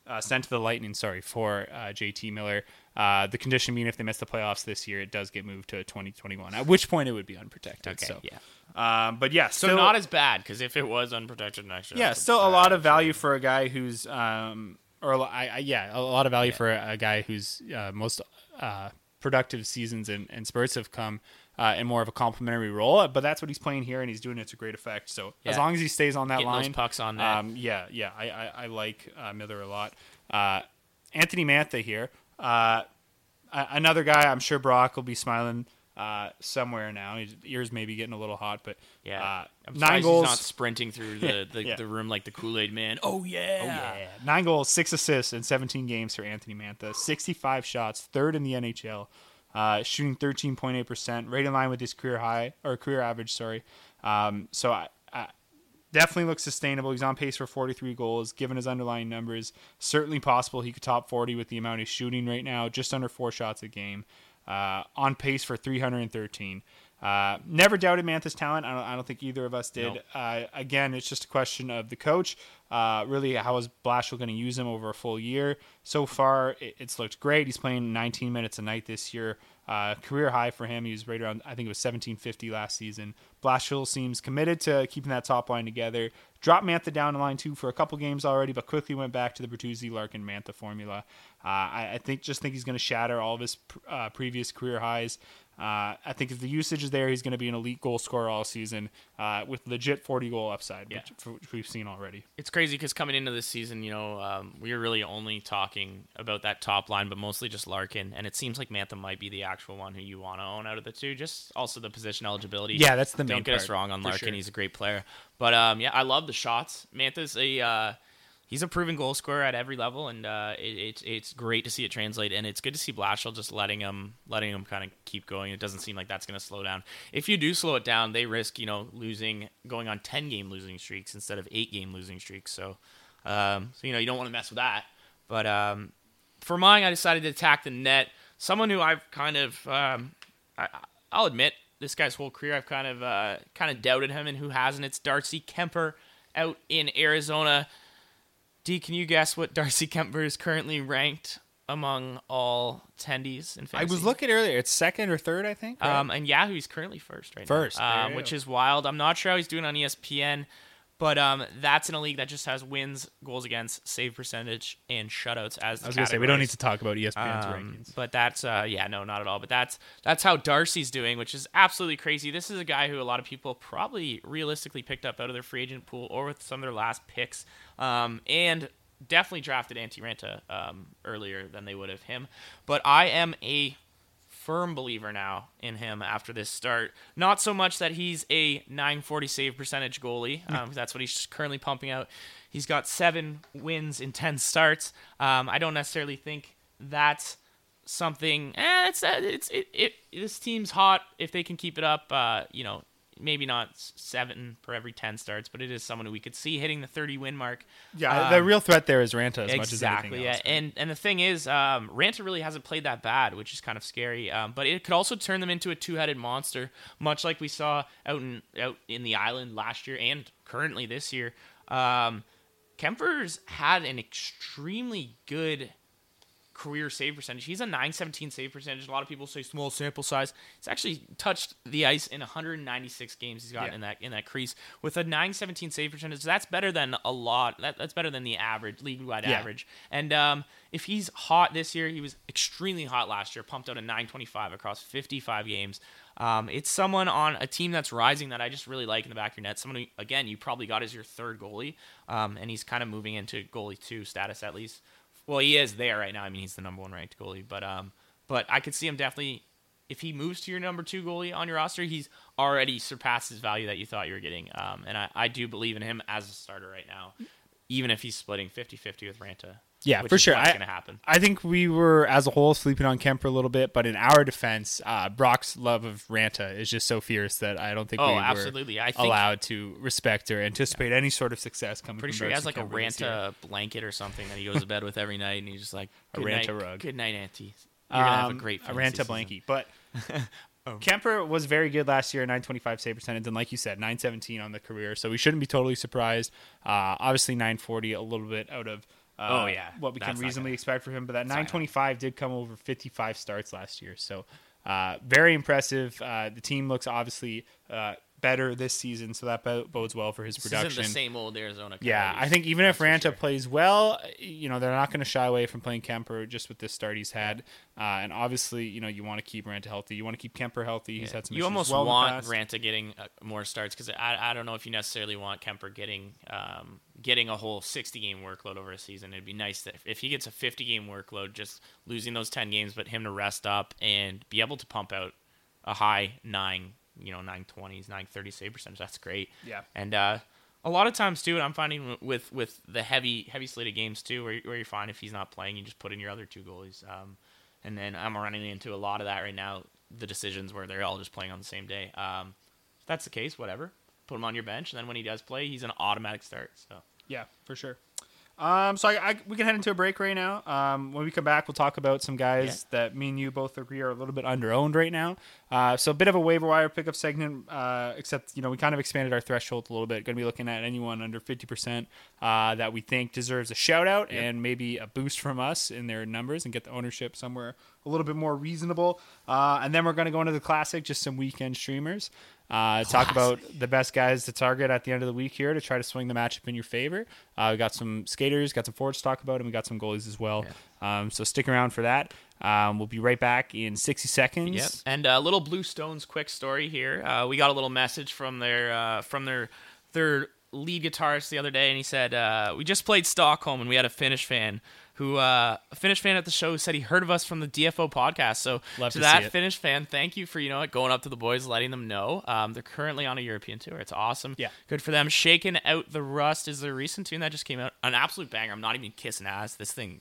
uh, sent to the Lightning. Sorry for uh, JT Miller. Uh, the condition being if they miss the playoffs this year, it does get moved to 2021. At which point it would be unprotected. Okay, so yeah. Um, but yeah, So still, not as bad because if it was unprotected next year, yeah, still a lot of value for a guy who's um, or I, I, yeah, a lot of value for a, a guy whose uh, most uh, productive seasons and, and spurts have come uh, in more of a complementary role. But that's what he's playing here, and he's doing it to great effect. So as long as he stays on that Getting line, pucks on net. Um, yeah, yeah, I, I, I like uh, Miller a lot. Uh, Anthony Mantha here, uh, another guy. I'm sure Brock will be smiling. Uh, somewhere now, his ears may be getting a little hot, but Yeah, uh, I'm nine goals, He's not sprinting through the the, Yeah. the room like the Kool Aid Man. Oh yeah, Oh yeah, nine goals, six assists in 17 games for Anthony Mantha. 65 shots, third in the NHL, uh, shooting 13.8 percent, right in line with his career high or career average. Sorry. Um, so I, I definitely looks sustainable. He's on pace for 43 goals, given his underlying numbers. Certainly possible he could top 40 with the amount he's shooting right now, just under four shots a game. Uh, on pace for 313. Uh, never doubted Mantha's talent. I don't, I don't think either of us did. Nope. Uh, again, it's just a question of the coach. Uh, really, how is Blashill going to use him over a full year? So far, it, it's looked great. He's playing 19 minutes a night this year. Uh, career high for him. He was right around, I think it was 1750 last season. Blashill seems committed to keeping that top line together. Dropped Mantha down to line two for a couple games already, but quickly went back to the Bertuzzi, Larkin, Mantha formula. Uh, I, I think just think he's going to shatter all of his pr- uh, previous career highs. Uh, I think if the usage is there, he's going to be an elite goal scorer all season uh, with legit 40 goal upside, Yeah. which, which we've seen already. it's crazy because coming into this season, you know, um, we were really only talking about that top line, but mostly just Larkin, and it seems like Mantha might be the actual one who you want to own out of the two. Just also the position eligibility. Yeah, that's the main thing. Don't main get us wrong on Larkin; sure. he's a great player. But um, yeah, I love the shots. Mantha's a uh, he's a proven goal scorer at every level, and uh, it, it's it's great to see it translate, and it's good to see Blashill just letting him letting him kind of keep going. It doesn't seem like that's going to slow down. If you do slow it down, they risk you know losing going on ten game losing streaks instead of eight game losing streaks. So, um, so you know you don't want to mess with that. But um, for mine, I decided to attack the net. Someone who I've kind of um, I, I'll admit this guy's whole career I've kind of uh, kind of doubted him, and who hasn't? It's Darcy Kuemper out in Arizona. D, can you guess what Darcy Kuemper is currently ranked among all attendees in fantasy? I was looking earlier. It's second or third, I think. right? Um, and Yahoo's currently first right First, now, there um, which is wild. I'm not sure how he's doing on ESPN, but um, that's in a league that just has wins, goals against, save percentage, and shutouts as the I was going to say, we don't need to talk about ESPN's Um, rankings. But that's uh, yeah, no, not at all. But that's that's how Darcy's doing, which is absolutely crazy. This is a guy who a lot of people probably realistically picked up out of their free agent pool or with some of their last picks, um, and definitely drafted Antti Raanta um, earlier than they would have him. But I am a firm believer now in him after this start. Not so much that he's a 940 save percentage goalie. Um, that's what he's currently pumping out. He's got seven wins in 10 starts. Um, I don't necessarily think that's something. Eh, it's uh, it's it, it. This team's hot if they can keep it up. Uh, you know, maybe not seven for every 10 starts, but it is someone who we could see hitting the 30 win mark. Yeah, the Um, real threat there is Raanta as exactly, much as anything yeah. else. And and the thing is, um, Raanta really hasn't played that bad, which is kind of scary. Um, but it could also turn them into a two-headed monster, much like we saw out in out in the island last year and currently this year. Um, Kuemper's had an extremely good career save percentage. He's a 917 save percentage. A lot of people say small sample size. He's actually touched the ice in 196 games he's gotten Yeah. in that in that crease with a 917 save percentage. That's better than a lot. That, that's better than the average league wide Yeah. average. And um, if he's hot this year, he was extremely hot last year. Pumped out a 925 across 55 games. Um, it's someone on a team that's rising that I just really like in the back of your net. Someone who, again, you probably got as your third goalie, um, and he's kind of moving into goalie two status at least. Well, he is there right now. I mean, he's the number one ranked goalie, but um, but I could see him definitely. If he moves to your number two goalie on your roster, he's already surpassed his value that you thought you were getting. Um, and I, I do believe in him as a starter right now, even if he's splitting 50-50 with Raanta. Yeah, for sure. What's I- to happen? I think we were, as a whole, sleeping on Kuemper a little bit, but in our defense, uh, Brock's love of Raanta is just so fierce that I don't think Oh, we were absolutely. I think- allowed to respect or anticipate any sort of success coming Pretty from sure he has like a Kuemper year. Raanta blanket or something that he goes to bed with every night, and he's just like A Raanta night- rug. Good night, Antti. You're gonna have a Um, great a Raanta season." blankie. But Oh. Kuemper was very good last year, 925 save percentage, and like you said, 917 on the career. So we shouldn't be totally surprised. Uh, obviously, 940 a little bit out of. Uh, Oh, yeah. what we That's can reasonably gonna- expect for him, but that not 925 did come over 55 starts last year, so uh, very impressive. Uh, the team looks obviously uh, better this season, so that bo- bodes well for his This production. the same old Arizona. Yeah, I think even if that's for Raanta sure. plays well, you know, they're not going to shy away from playing Kuemper just with this start he's had. Uh, and obviously, you know, you want to keep Raanta healthy. You want to keep Kuemper healthy. He's had some you almost well want. Raanta getting uh, more starts because I, I don't know if you necessarily want Kuemper getting um, getting a whole 60 game workload over a season. It'd be nice that if, he gets a 50 game workload, just losing those 10 games, but him to rest up and be able to pump out a high nine, you know, 920s, 930 save percentage. That's great. Yeah. And uh, a lot of times too, and I'm finding with with the heavy heavy slated games too, where, where you're fine if he's not playing, you just put in your other two goalies. Um, and then I'm running into a lot of that right now. The decisions where they're all just playing on the same day. Um, if that's the case, whatever. Put him on your bench, and then when he does play, he's an automatic start. So Yeah, for sure. Um, so I, I, we can head into a break right now. Um, when we come back, we'll talk about some guys that me and you both agree are a little bit underowned right now. Uh, so a bit of a waiver wire pickup segment, uh, except you know we kind of expanded our threshold a little bit. Going to be looking at anyone under fifty percent uh, that we think deserves a shout out and maybe a boost from us in their numbers and get the ownership somewhere a little bit more reasonable. Uh, and then we're going to go into the classic, just some weekend streamers. Uh, talk about the best guys to target at the end of the week here to try to swing the matchup in your favor. Uh, we got some skaters, got some forwards to talk about, and we got some goalies as well. Um, so stick around for that. Um, we'll be right back in 60 seconds. Yep. And a little Blue Stones quick story here. Uh, we got a little message from their uh, from their their lead guitarist the other day, and he said uh, we just played Stockholm, and we had a Finnish fan who uh, a Finnish fan at the show said he heard of us from the DFO podcast. So Love to to that. Finnish fan, thank you for you know what, going up to the boys, letting them know. Um, they're currently on a European tour. It's awesome. Yeah. good for them. Shaking out the rust is their recent tune that just came out. An absolute banger. I'm not even kissing ass. This thing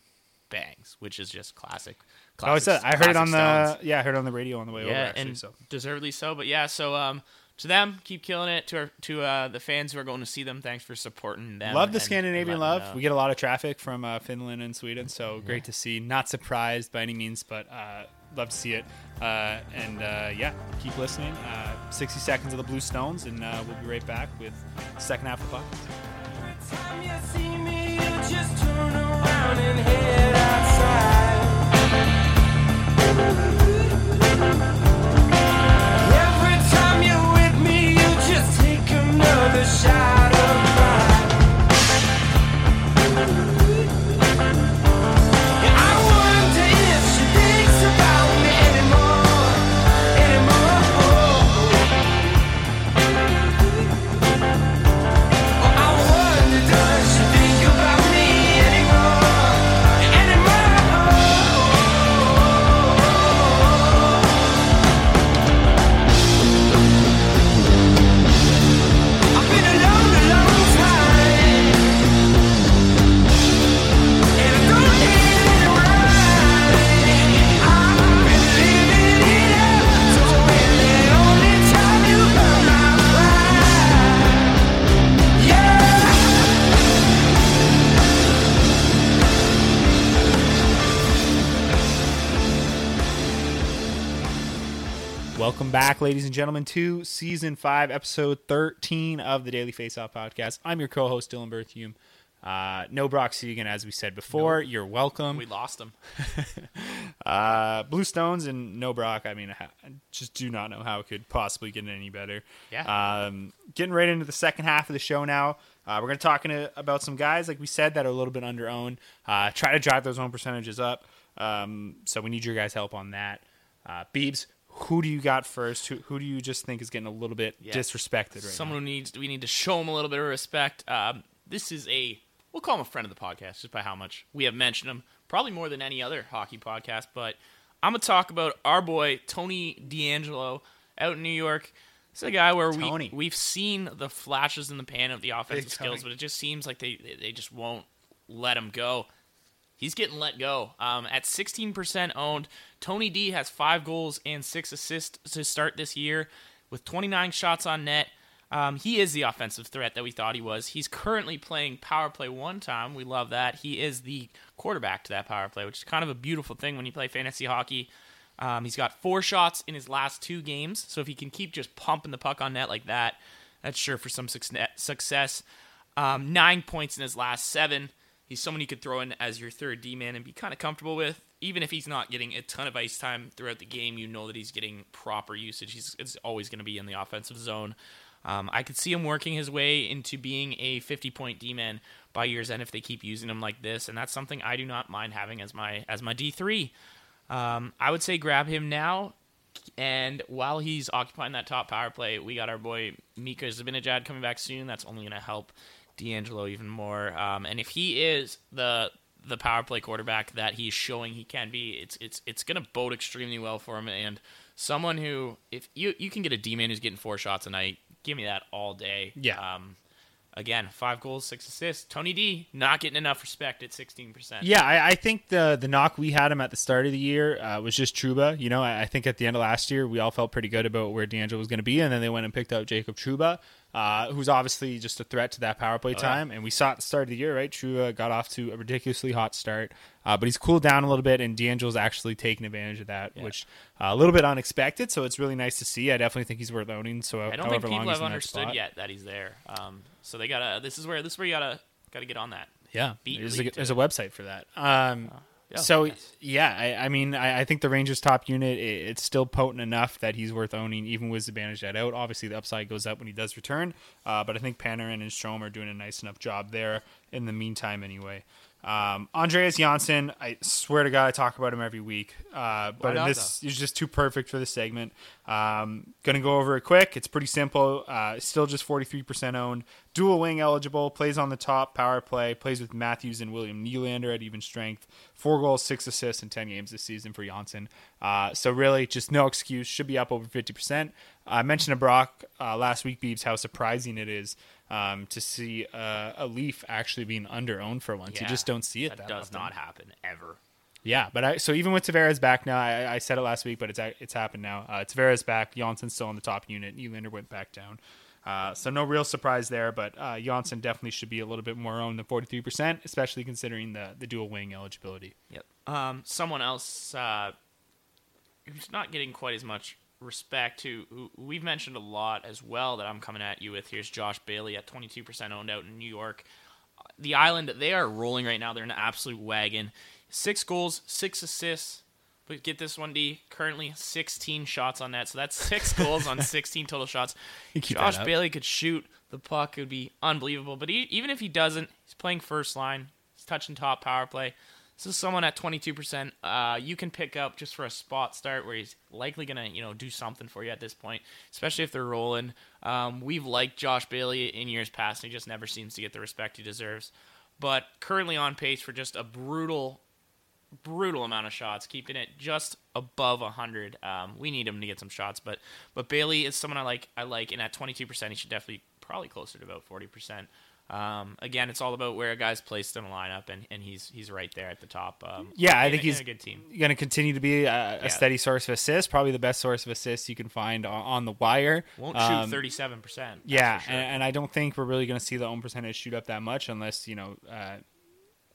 bangs, which is just classic. Oh, I said I heard it on Stones the yeah I heard it on the radio on the way over yeah, actually. and so deservedly so. But yeah, so um, to them, keep killing it. To our, to uh, the fans who are going to see them, thanks for supporting them. love the and- Scandinavian and love. We get a lot of traffic from uh, Finland and Sweden, so great to see. Not surprised by any means, but uh, love to see it. Uh, and uh, yeah, keep listening. Uh, 60 seconds of the Blue Stones, and uh, we'll be right back with the second half of the podcast. Welcome back, ladies and gentlemen, to season five, episode 13 of the Daily Face Off podcast. I'm your co host, Dylan Berthium. Uh, no Brock Seguin, as we said before. You're welcome. We lost him. Uh, Blue Stones and no Brock. I mean, I just do not know how it could possibly get any better. Yeah. Um, getting right into the second half of the show now. Uh, we're going to talk in about some guys, like we said, that are a little bit under owned. Uh, try to drive those own percentages up. Um, so we need your guys' help on that. Uh, Beebs, who do you got first? Who, who do you just think is getting a little bit Yeah. disrespected right Someone now? who needs we need to show him a little bit of respect. Um, this is a we'll call him a friend of the podcast just by how much we have mentioned him, probably more than any other hockey podcast. But I'm gonna talk about our boy Tony DeAngelo out in New York. Is a guy where Tony. we we've seen the flashes in the pan of the offensive Big skills, Tony. but it just seems like they they just won't let him go. He's getting let go. Um, at 16% owned, Tony D has five goals and six assists to start this year with 29 shots on net. Um, he is the offensive threat that we thought he was. He's currently playing power play one time. We love that. He is the quarterback to that power play, which is kind of a beautiful thing when you play fantasy hockey. Um, he's got four shots in his last two games, so if he can keep just pumping the puck on net like that, that's sure for some success. Um, nine points in his last seven. He's someone you could throw in as your third D man and be kind of comfortable with. Even if he's not getting a ton of ice time throughout the game, you know that he's getting proper usage. He's it's always going to be in the offensive zone. Um, I could see him working his way into being a 50 point D man by year's end if they keep using him like this, and that's something I do not mind having as my as my D three. Um, I would say grab him now. And while he's occupying that top power play, we got our boy Mika Zibanejad coming back soon. That's only going to help DeAngelo even more. Um, and if he is the the power play quarterback that he's showing he can be, it's it's it's going to bode extremely well for him. And someone who, if you you can get a D man who's getting four shots a night, give me that all day. Yeah. Um, again, five goals, six assists. Tony D not getting enough respect at sixteen percent. Yeah, I, I think the the knock we had him at the start of the year uh, was just Trouba. You know, I, I think at the end of last year we all felt pretty good about where DeAngelo was going to be, and then they went and picked up Jacob Trouba, uh, who's obviously just a threat to that power play time. And we saw at the start of the year, right? Trouba got off to a ridiculously hot start, uh, but he's cooled down a little bit, and DeAngelo's actually taking advantage of that, which uh, a little bit unexpected. So it's really nice to see. I definitely think he's worth owning. So I don't think people have in that understood yet that he's there. Um, so they gotta. This is where this is where you gotta gotta get on that. Yeah, there's, a, there's a website for that. Um, yeah, so yes. yeah, I, I mean, I, I think the Rangers' top unit it, it's still potent enough that he's worth owning, even with Zibanejad out. Obviously, the upside goes up when he does return, uh, but I think Panarin and Strome are doing a nice enough job there in the meantime, anyway. Um, Andreas Johnsson, I swear to God, I talk about him every week, uh, but not, this is just too perfect for the segment. Um, gonna go over it quick. It's pretty simple. Uh, still just 43% owned. Dual wing eligible. Plays on the top power play. Plays with Matthews and William Nylander at even strength. Four goals, six assists in 10 games this season for Johnsson. Uh, so really, just no excuse. Should be up over 50%. I mentioned to Brock uh, last week, Beebs, how surprising it is um, to see uh, a Leaf actually being under owned for once. You just don't see it. That, That, does often. not happen ever. Yeah, but I so even with Tavares back now, I, I said it last week, but it's it's happened now. Uh, Tavares back, Johnsson's still on the top unit. Nylander went back down, uh, so no real surprise there. But uh, Johnsson definitely should be a little bit more owned than forty three percent, especially considering the the dual wing eligibility. Yep. Um, someone else uh, who's not getting quite as much respect, who, who we've mentioned a lot as well, that I'm coming at you with. Here's Josh Bailey at 22% owned out in New York. The Island, they are rolling right now. They're an absolute wagon. Six goals, six assists. But get this one, D. Currently 16 shots on that. So that's six goals on 16 total shots. Josh. Bailey could shoot the puck. It would be unbelievable. But he, even if he doesn't, he's playing first line. He's touching top power play. This is someone at 22%. Uh, you can pick up just for a spot start where he's likely going to, you know, do something for you at this point, especially if they're rolling. Um, we've liked Josh Bailey in years past, and he just never seems to get the respect he deserves. But currently on pace for just a brutal, brutal amount of shots, keeping it just above 100. Um, we need him to get some shots, but but Bailey is someone I like. I like, and at 22%, he should definitely probably closer to about 40%. Um, again, it's all about where a guy's placed in a lineup, and, and he's he's right there at the top. Um, Yeah, I think a, he's a good team. going to continue to be a, a steady source of assists. Probably the best source of assists you can find on, on the wire. Won't shoot Um, 37%. Yeah, sure. and, and I don't think we're really going to see the own percentage shoot up that much unless you know. Uh,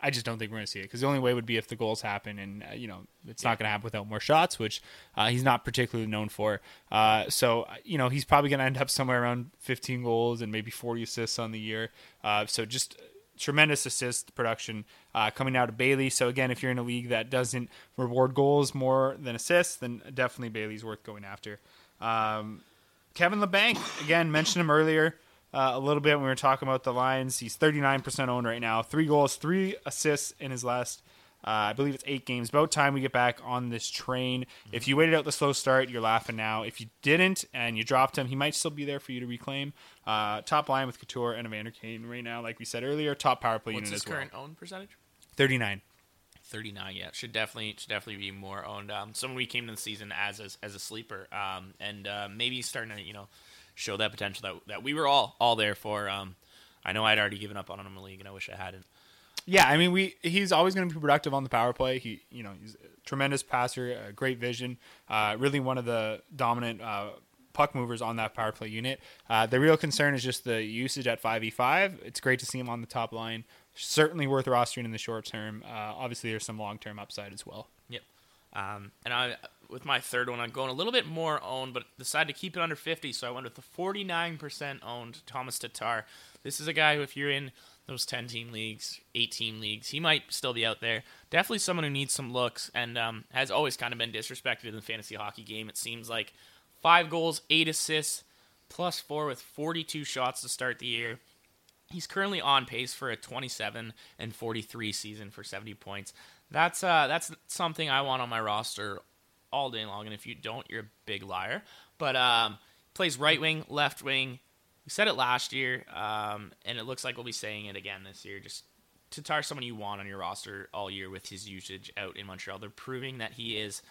I just don't think we're going to see it because the only way would be if the goals happen, and uh, you know it's not going to happen without more shots, which uh, he's not particularly known for. Uh, so uh, you know he's probably going to end up somewhere around 15 goals and maybe 40 assists on the year. Uh, so just tremendous assist production uh, coming out of Bailey. So again, if you're in a league that doesn't reward goals more than assists, then definitely Bailey's worth going after. Um, Kevin Labanc, again, mentioned him earlier uh, a little bit when we were talking about the Lions. He's 39% owned right now. Three goals, three assists in his last, uh, I believe it's eight games. About time we get back on this train. If you waited out the slow start, you're laughing now. If you didn't and you dropped him, he might still be there for you to reclaim. Uh, top line with Couture and Evander Kane right now, like we said earlier. Top power play What's unit his as well. current own percentage? 39. 39 yeah should definitely should definitely be more owned um someone we came to the season as a, as a sleeper um and uh, maybe starting to you know show that potential that that we were all all there for um i know i'd already given up on him in the league and i wish i hadn't Yeah, I mean, we he's always going to be productive on the power play. He, you know, he's a tremendous passer, a great vision, uh, really one of the dominant uh, puck movers on that power play unit. Uh, the real concern is just the usage at five v five. It's great to see him on the top line. Certainly worth rostering in the short term. Uh, obviously, there's some long term upside as well. Yep. Um, and I, with my third one, I'm going a little bit more owned, but decided to keep it under 50, so I went with the 49% owned Tomas Tatar. This is a guy who, if you're in those 10 team leagues, 8 team leagues, he might still be out there. Definitely someone who needs some looks and um, has always kind of been disrespected in the fantasy hockey game. It seems like five goals, eight assists, plus four with 42 shots to start the year. He's currently on pace for a 27 and 43 season for 70 points. That's uh that's something I want on my roster all day long. And if you don't, you're a big liar. But um, plays right wing, left wing. We said it last year, um, and it looks like we'll be saying it again this year. Just Tatar, someone you want on your roster all year with his usage out in Montreal. They're proving that he is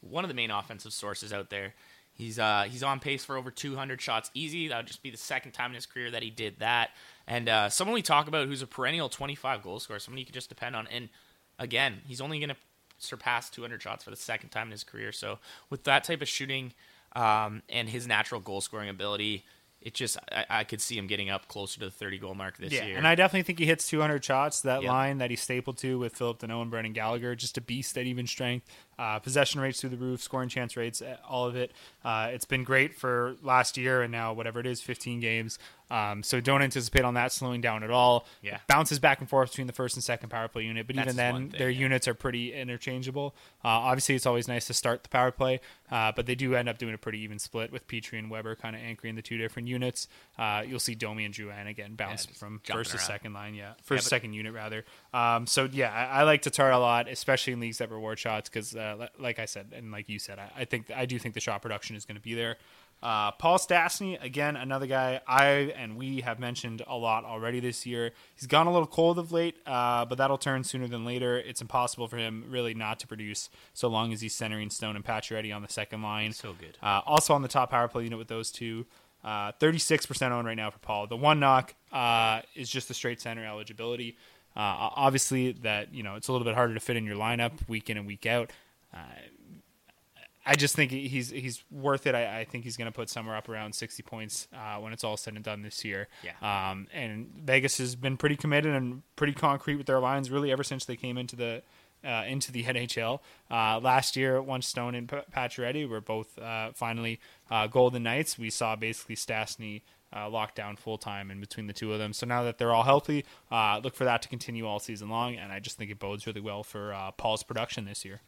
one of the main offensive sources out there. He's uh, he's on pace for over 200 shots easy. That would just be the second time in his career that he did that. And uh, someone we talk about who's a perennial 25 goal scorer, someone you could just depend on. And again, he's only going to surpass 200 shots for the second time in his career. So with that type of shooting um, and his natural goal scoring ability, it just I, I could see him getting up closer to the 30 goal mark this Yeah, year. and I definitely think he hits 200 shots. That Yep. line that he stapled to with Phillip Danault and Brendan Gallagher, just a beast at even strength. Uh, possession rates through the roof, scoring chance rates, uh, all of it. Uh, it's been great for last year and now whatever it is, 15 games. Um, so don't anticipate on that slowing down at all. Yeah. bounces back and forth between the first and second power play unit, but That's even then, thing, their yeah. units are pretty interchangeable. Uh, obviously, it's always nice to start the power play, uh, but they do end up doing a pretty even split with Petry and Weber kind of anchoring the two different units. Uh, you'll see Domi and Drouin again bounce just from first to second line, yeah, first but- second unit rather. Um, so yeah, I, I like Tatar a lot, especially in leagues that reward shots because, uh, like I said, and like you said, I, I think I do think the shot production is going to be there. Uh, Paul Stastny, again, another guy I and we have mentioned a lot already this year. He's gone a little cold of late, uh, but that'll turn sooner than later. It's impossible for him really not to produce so long as he's centering Stone and Pacioretty on the second line. So good. Uh, also on the top power play unit with those two. Uh, 36% owned right now for Paul. The one knock uh, is just the straight center eligibility. Uh, obviously, that you know it's a little bit harder to fit in your lineup week in and week out. Uh, I just think he's he's worth it. I, I think he's going to put somewhere up around 60 points uh, when it's all said and done this year. Yeah. Um, and Vegas has been pretty committed and pretty concrete with their lines really ever since they came into the uh, into the NHL. Uh, last year, once Stone and P- Pacioretty were both uh, finally uh, Golden Knights, we saw basically Stastny uh, locked down full time in between the two of them. So now that they're all healthy, uh, look for that to continue all season long. And I just think it bodes really well for uh, Paul's production this year.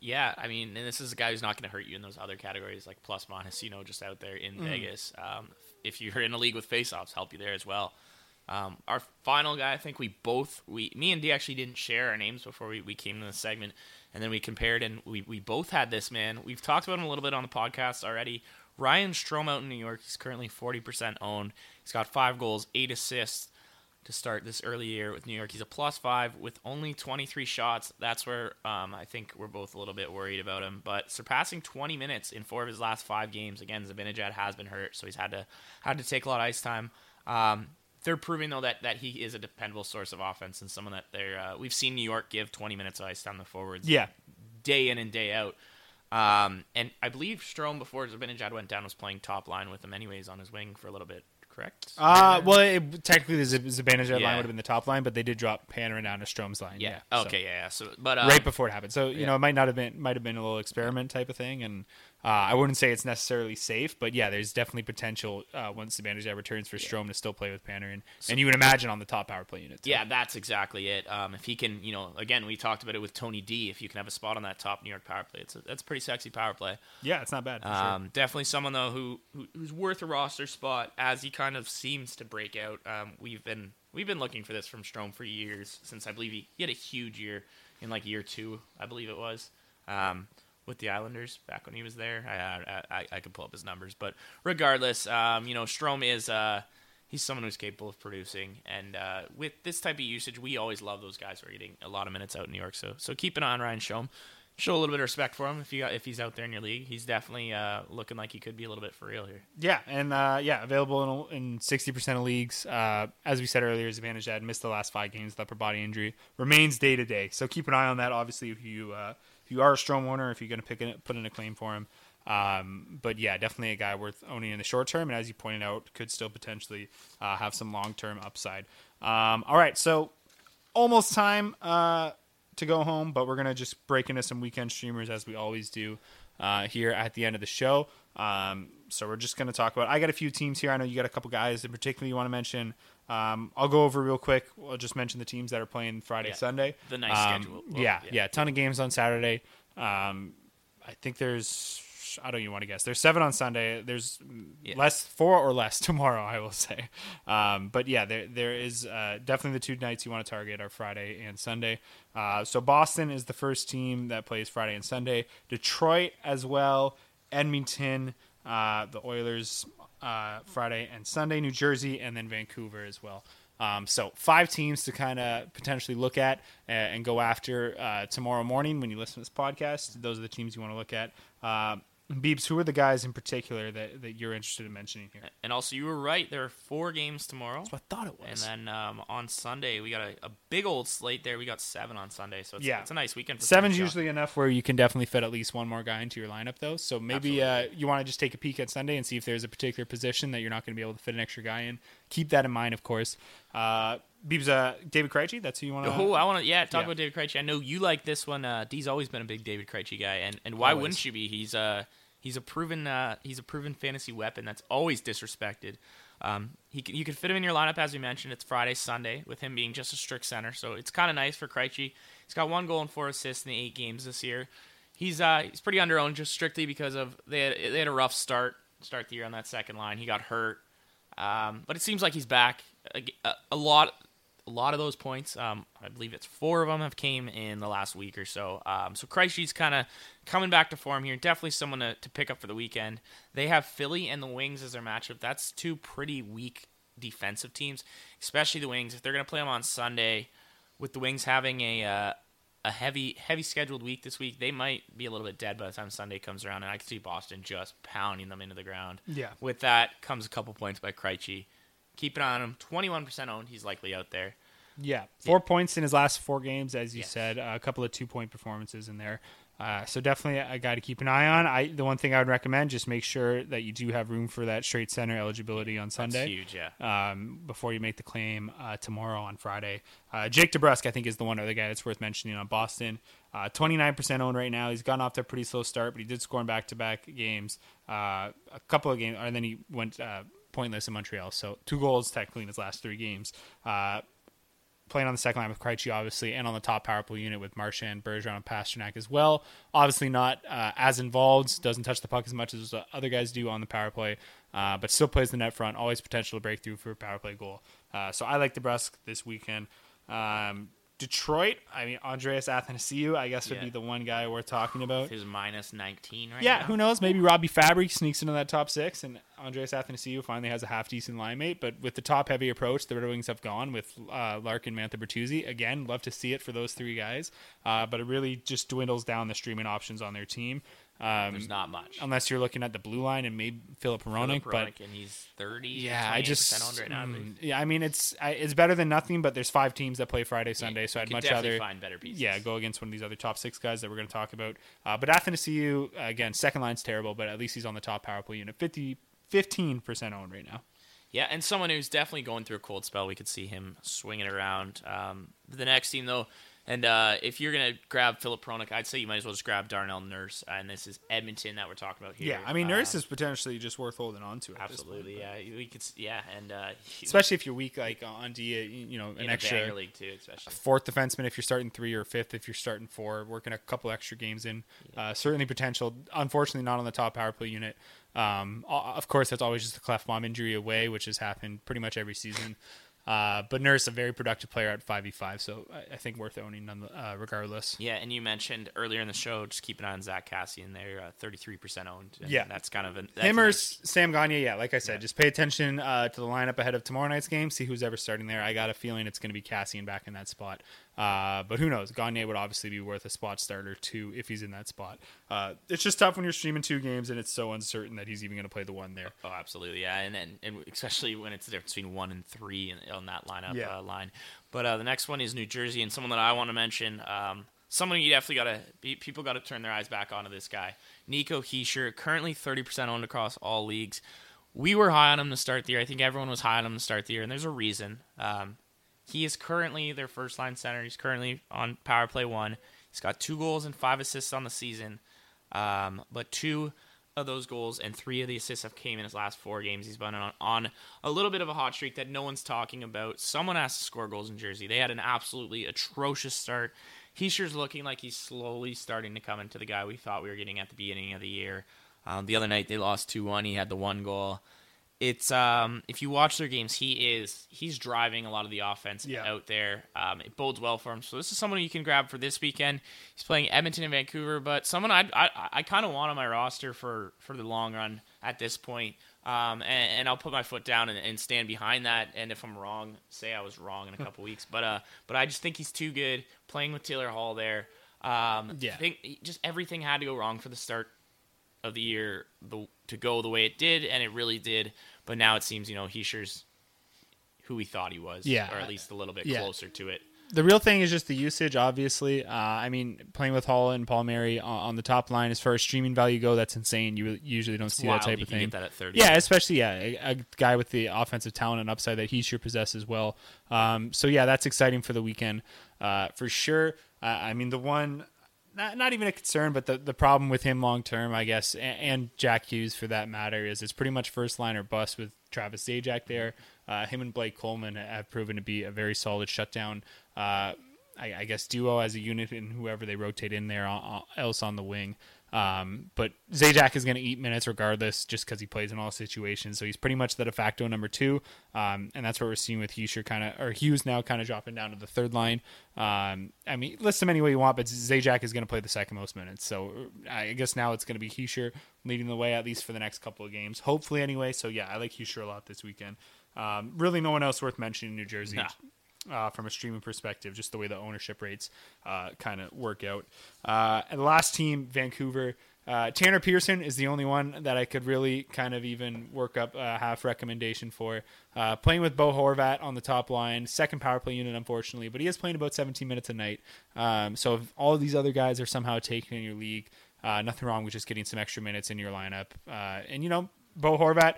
Yeah, I mean, and this is a guy who's not going to hurt you in those other categories like plus minus, you know, just out there in Vegas. Um, if you're in a league with faceoffs, help you there as well. Um, our final guy, I think we both, we, me and D actually didn't share our names before we, we came to the segment, and then we compared, and we, we both had this man. We've talked about him a little bit on the podcast already. Ryan Strome out in New York. He's currently 40% owned. He's got five goals, eight assists to start this early year with New York. He's a plus five with only 23 shots. That's where um, I think we're both a little bit worried about him. But surpassing 20 minutes in four of his last five games. Again, Zibanejad has been hurt, so he's had to had to take a lot of ice time. Um, they're proving though that, that he is a dependable source of offense and someone that they're uh, we've seen New York give 20 minutes of ice time the forwards Yeah. day in and day out. Um, and I believe Strome before Zibanejad went down was playing top line with him anyways on his wing for a little bit. Correct? Uh, well, it, technically the Z- Zibanejad Yeah. line would have been the top line, but they did drop Panarin down to Strome's line. Yeah. so- okay. Yeah. yeah. So, but um, right before it happened. So you yeah. know, it might not have been might have been a little experiment type of thing, and Uh, I wouldn't say it's necessarily safe, but yeah, there's definitely potential uh, once Zibanejad returns for Strome to still play with Panarin, and you would imagine on the top power play unit. too. Yeah, that's exactly it. Um, if he can, you know, again, we talked about it with Tony D. If you can have a spot on that top New York power play, it's a, that's a pretty sexy power play. yeah, it's not bad. For sure. Um, definitely someone though who, who who's worth a roster spot as he kind of seems to break out. Um, we've been we've been looking for this from Strome for years since I believe he, he had a huge year in like year two, I believe it was, um, with the Islanders back when he was there. I I, I, I could pull up his numbers, but regardless, um, you know, Strome is uh, he's someone who's capable of producing, and uh, with this type of usage, we always love those guys who are getting a lot of minutes out in New York. So so keep an eye on Ryan Strome. Show a little bit of respect for him if you got, if he's out there in your league. He's definitely uh, looking like he could be a little bit for real here. Yeah, and uh, yeah, available in, in 60% of leagues. Uh, as we said earlier, Zibanejad missed the last five games with upper body injury. Remains day to day, so keep an eye on that. Obviously, if you uh, if you are a Strome owner, if you're going to pick it, put in a claim for him. Um, but yeah, definitely a guy worth owning in the short term, and as you pointed out, could still potentially uh, have some long term upside. Um, all right, so almost time uh, to go home, but we're gonna just break into some weekend streamers as we always do uh, here at the end of the show. Um, so we're just gonna talk about. I got a few teams here. I know you got a couple guys in particular you want to mention. Um, I'll go over real quick. I'll just mention the teams that are playing Friday, Yeah, Sunday. the nice Um, schedule. Well, yeah, yeah. yeah, a ton of games on Saturday. Um, I think there's. I don't even want to guess. There's seven on Sunday. There's Yeah. less, four or less tomorrow. I will say. Um, but yeah, there there is uh, definitely the two nights you want to target are Friday and Sunday. Uh, so Boston is the first team that plays Friday and Sunday. Detroit as well. Edmonton, uh, the Oilers uh, Friday and Sunday. New Jersey, and then Vancouver as well. Um, so five teams to kind of potentially look at uh, and go after uh, tomorrow morning when you listen to this podcast. Those are the teams you want to look at. Uh, Beebs, who are the guys in particular that, that you're interested in mentioning here? And also, you were right. There are four games tomorrow. I thought it was. And then um, on Sunday, we got a, a big old slate there. We got seven on Sunday, so it's, Yeah. it's a nice weekend. For Seven's usually enough where you can definitely fit at least one more guy into your lineup, though. So maybe uh, you want to just take a peek at Sunday and see if there's a particular position that you're not going to be able to fit an extra guy in. Keep that in mind, of course. Uh, Beebs, uh, David Krejci, that's who you want to. Oh, I want to yeah talk Yeah. about David Krejci. I know you like this one. Uh, D's always been a big David Krejci guy, and, and why Always. wouldn't you be? He's uh he's a proven uh, he's a proven fantasy weapon that's always disrespected. Um, he you can fit him in your lineup as we mentioned. It's Friday, Sunday with him being just a strict center, so it's kind of nice for Krejci. He's got one goal and four assists in the eight games this year. He's uh he's pretty underowned just strictly because of they had, they had a rough start start the year on that second line. He got hurt, um, but it seems like he's back. A, a, a lot a lot of those points, um, I believe it's four of them have came in the last week or so. Um, so Krejci's kind of coming back to form here. Definitely someone to, to pick up for the weekend. They have Philly and the Wings as their matchup. That's two pretty weak defensive teams, especially the Wings. If they're going to play them on Sunday, with the Wings having a uh, a heavy heavy scheduled week this week, they might be a little bit dead by the time Sunday comes around. And I can see Boston just pounding them into the ground. Yeah. With that comes a couple points by Krejci. Keep an eye on him. Twenty one percent owned. He's likely out there. Yeah, four points in his last four games, as you said. Uh, a couple of two point performances in there. Uh, so definitely a guy to keep an eye on. I the one thing I would recommend just make sure that you do have room for that straight center eligibility on Sunday. huge, yeah. Um, before you make the claim uh, tomorrow on Friday, uh, Jake DeBrusk I think is the one other guy that's worth mentioning on Boston. Twenty nine percent owned right now. He's gotten off to a pretty slow start, but he did score in back to back games. Uh, a couple of games, and then he went uh, pointless in Montreal. So two goals technically in his last three games. Uh, playing on the second line with Krejci, obviously, and on the top power play unit with Marchand, Bergeron, and Pastrnak as well. Obviously, not uh, as involved, doesn't touch the puck as much as other guys do on the power play, uh, but still plays the net front. Always potential to break through for a power play goal. Uh, so I like DeBrusk this weekend. Um, Detroit, I mean, Andreas Athanasiou, I guess would Yeah. be the one guy we're talking about. Who's minus 19 right Yeah, now? who knows? Maybe Robby Fabbri sneaks into that top six, and Andreas Athanasiou finally has a half decent line mate. But with the top heavy approach, the Red Wings have gone with uh, Larkin, Mantha, Bertuzzi. Again, love to see it for those three guys, uh, but it really just dwindles down the streaming options on their team. Um, There's not much. unless you're looking at the blue line and maybe Filip Filip but and he's 30. yeah, I just owned right now. Mm, yeah, I mean it's I, it's better than nothing, but there's five teams that play Friday, Sunday, so I'd much rather find better pieces. Yeah, go against one of these other top six guys that we're going to talk about. Uh, but Athanasiou, uh, again, second line's terrible, but at least he's on the top power play unit, 50, 15% owned right now. Yeah, and someone who's definitely going through a cold spell. We could see him swinging around. Um, the next team, though, And uh, if you're gonna grab Filip Hronek, I'd say you might as well just grab Darnell Nurse. And this is Edmonton that we're talking about here. Yeah, I mean, Nurse Uh, is potentially just worth holding on to. This point, absolutely. yeah, we could. Yeah, and uh, especially if you're weak, like on D, you know, in an the extra league too, especially. fourth defenseman if you're starting three or fifth if you're starting four, working a couple extra games in. Uh, certainly potential. Unfortunately, not on the top power play unit. Um, of course, that's always just the Klefbom injury away, which has happened pretty much every season. Uh, but Nurse, a very productive player at 5v5, so I, I think worth owning none, uh, regardless. Yeah, and you mentioned earlier in the show, just keep an eye on Zack Kassian. They're uh, 33% owned. and Yeah. that's kind of an Him a or nice- Sam Gagner, yeah, like I said, just pay attention uh, to the lineup ahead of tomorrow night's game. See who's ever starting there. I got a feeling it's going to be Kassian back in that spot. Uh, but who knows? Gagner would obviously be worth a spot starter too if he's in that spot. Uh, it's just tough when you're streaming two games and it's so uncertain that he's even going to play the one there. Oh, absolutely, yeah, and, and and especially when it's the difference between one and three in, on that lineup Yeah. uh, line. But uh, the next one is New Jersey, and someone that I want to mention, um, someone you definitely got to people got to turn their eyes back onto this guy, Nico Hischier, currently thirty percent owned across all leagues. We were high on him to start the year. I think everyone was high on him to start the year, and there's a reason. Um, he is currently their first line center. He's currently on power play one. He's got two goals and five assists on the season. Um, but two of those goals and three of the assists have came in his last four games. He's been on, on a little bit of a hot streak that no one's talking about. Someone has to score goals in Jersey. They had an absolutely atrocious start. Hischier's looking like he's slowly starting to come into the guy we thought we were getting at the beginning of the year. Um, the other night they lost two one. He had the one goal. It's um if you watch their games, he is he's driving a lot of the offense Yeah. out there. Um, it bodes well for him. So this is someone you can grab for this weekend. He's playing Edmonton and Vancouver, but someone I I, I kind of want on my roster for for the long run at this point. Um, and, and I'll put my foot down and, and stand behind that. And if I'm wrong, say I was wrong in a couple weeks. But uh, but I just think he's too good playing with Taylor Hall there. Um, Yeah. I think just everything had to go wrong for the start of the year the, to go the way it did, and it really did. But now it seems, you know, Hischier's who he thought he was, Yeah. or at least a little bit Yeah. closer to it. The real thing is just the usage, obviously. Uh, I mean, playing with Hall and Palmieri on, on the top line, as far as streaming value go, that's insane. You usually don't see wild that type you of thing. that at 30. Yeah, especially yeah, a, a guy with the offensive talent and upside that he sure possesses well. Um, so yeah, that's exciting for the weekend uh, for sure. Uh, I mean, the one. Not, not even a concern, but the, the problem with him long term, I guess, and, and Jack Hughes for that matter, is it's pretty much first line or bust with Travis Zajac there. Uh, him and Blake Coleman have proven to be a very solid shutdown. Uh, I, I guess duo as a unit and whoever they rotate in there on, else on the wing. Um, but Zajac is going to eat minutes regardless, just because he plays in all situations. So he's pretty much the de facto number two, um, and that's what we're seeing with Hughes kind of or Hughes now kind of dropping down to the third line. Um, I mean, list him any way you want, but Zajac is going to play the second most minutes. So I guess now it's going to be Hischier leading the way at least for the next couple of games, hopefully anyway. So yeah, I like Hischier a lot this weekend. Um, really, no one else worth mentioning in New Jersey Nah. Uh, from a streaming perspective, just the way the ownership rates uh, kind of work out. Uh, and the last team, Vancouver. Uh, Tanner Pearson is the only one that I could really kind of even work up a half recommendation for. Uh, playing with Bo Horvat on the top line, second power play unit, unfortunately, but he is playing about 17 minutes a night. Um, so if all these other guys are somehow taken in your league, uh, nothing wrong with just getting some extra minutes in your lineup. And, you know, Bo Horvat,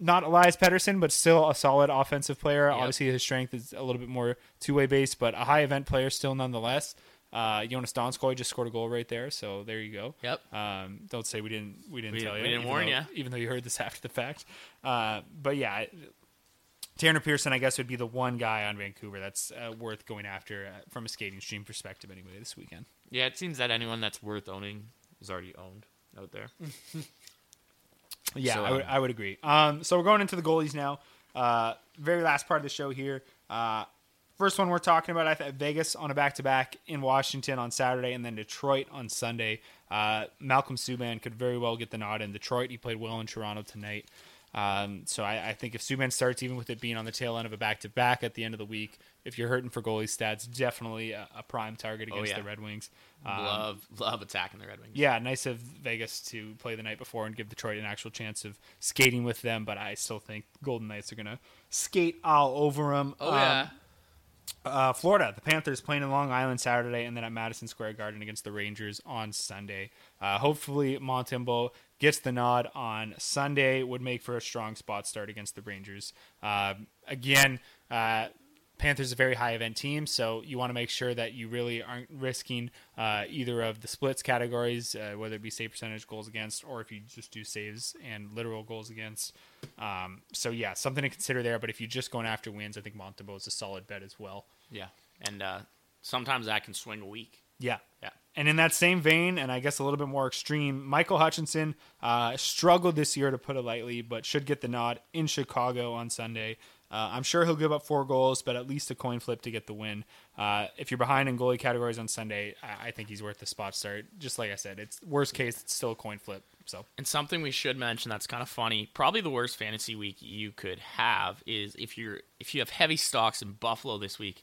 not Elias Pettersson, but still a solid offensive player. Obviously, his strength is a little bit more two way based, but a high event player still nonetheless. Uh, Joonas Donskoi just scored a goal right there, so there you go. Yep. Um, don't say we didn't we didn't We tell you. we didn't warn though- ya. even though you heard this after the fact. Uh, but yeah, Tanner Pearson, I guess, would be the one guy on Vancouver that's uh, worth going after uh, from a skating stream perspective, anyway, this weekend. Yeah, it seems that anyone that's worth owning is already owned out there. Yeah, So, I, would, um, I would agree. Um, so we're going into the goalies now. Uh, very last part of the show here. Uh, first one we're talking about, I th- Vegas on a back to back in Washington on Saturday, and then Detroit on Sunday. Uh, Malcolm Subban could very well get the nod in Detroit. He played well in Toronto tonight. Um, so I, I think if Subban starts, even with it being on the tail end of a back to back at the end of the week, if you're hurting for goalie stats, definitely a, a prime target against yeah. the Red Wings. Um, love love attacking the Red Wings. yeah, nice of Vegas to play the night before and give Detroit an actual chance of skating with them, but I still think Golden Knights are going to skate all over them. Oh yeah. Uh, Florida, the Panthers playing in Long Island Saturday and then at Madison Square Garden against the Rangers on Sunday. Uh, hopefully, Montembeault gets the nod on Sunday, would make for a strong spot start against the Rangers. Uh, again, uh, Panthers a very high event team, so you want to make sure that you really aren't risking uh, either of the splits categories, uh, whether it be save percentage, goals against, or if you just do saves and literal goals against. Um, so yeah, something to consider there. But if you're just going after wins, I think Montembeault is a solid bet as well. Yeah, and uh, sometimes that can swing a week. Yeah. Yeah. And in that same vein, and I guess a little bit more extreme, Michael Hutchinson uh, struggled this year, to put it lightly, but should get the nod in Chicago on Sunday. Uh, I'm sure he'll give up four goals, but at least a coin flip to get the win. Uh, if you're behind in goalie categories on Sunday, I, I think he's worth the spot start. Just like I said, it's worst case, it's still a coin flip. So And something we should mention that's kind of funny, probably the worst fantasy week you could have is if you're if you have heavy stocks in Buffalo this week,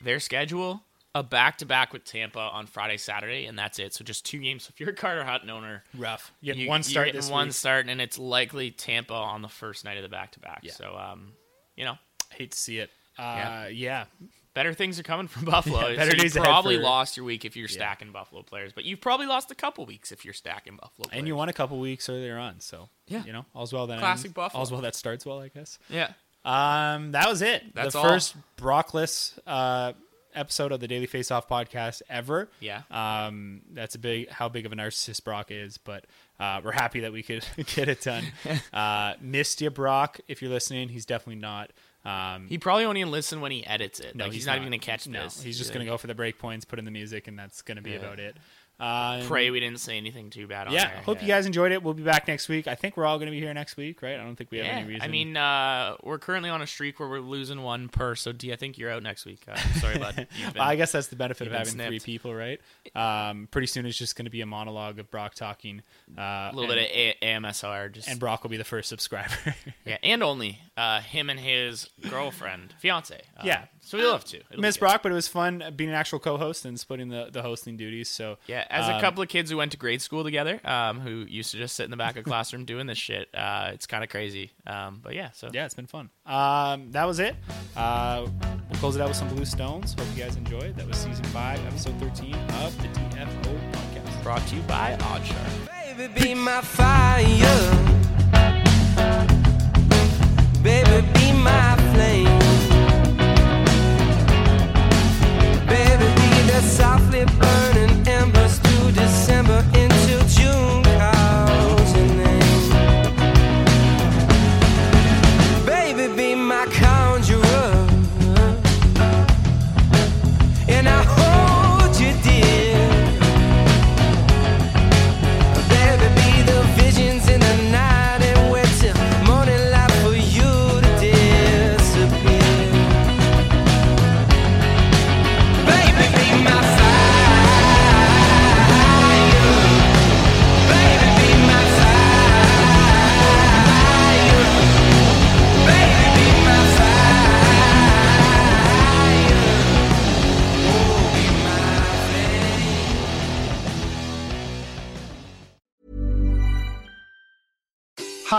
their schedule a back to back with Tampa on Friday, Saturday, and that's it. So just two games. So if you're a Carter Hutton owner, rough. You get you, one start this one week. start, and it's likely Tampa on the first night of the back to back. So um, you know, Hate to see it. Uh, Yeah. yeah. better things are coming from Buffalo. Yeah, better so you days ahead probably for- lost your week if you're stacking Buffalo players, but you've probably lost a couple weeks if you're stacking Buffalo. Players. And you won a couple weeks earlier on, so Yeah. you know all's well that Classic ends. Buffalo. All's well that starts well, I guess. yeah. Um, that was it. That's the all. first Brockless uh, episode of the Daily Face Off podcast ever. Yeah. Um, that's a big how big of a narcissist Brock is, but uh, we're happy that we could get it done. uh, missed you, Brock. If you're listening, he's definitely not. Um, He probably won't even listen when he edits it. no, like he's, not, even gonna catch no, this. He's just gonna go for the break points, put in the music, and that's gonna be Yeah. about it. Um, Pray we didn't say anything too bad. on Yeah, there. hope you guys enjoyed it. We'll be back next week. I think we're all going to be here next week, right? I don't think we have Yeah, any reason. I mean, uh, we're currently on a streak where we're losing one per. So, D, I think you're out next week. Uh, sorry, bud. Been- I guess that's the benefit of having three people, right? Um, pretty soon it's just going to be a monologue of Brock talking. Uh, a little bit of a- AMSR. Just and Brock will be the first subscriber. yeah, and only uh, him and his girlfriend, fiance. Uh, Yeah. So we love to. It'll Miss. Brock, but it was fun being an actual co-host and splitting the, the hosting duties. So Yeah, as a um, couple of kids who went to grade school together, um, who used to just sit in the back of classroom doing this shit, uh, it's kind of crazy. Um, but yeah, so yeah, it's been fun. Um, that was it. Uh, we'll close it out with some Blue Stones. Hope you guys enjoyed. That was season five, episode thirteen of the DFO podcast. brought to you by Oddshark. Baby, be my fire. Baby, be my flame. Softly burning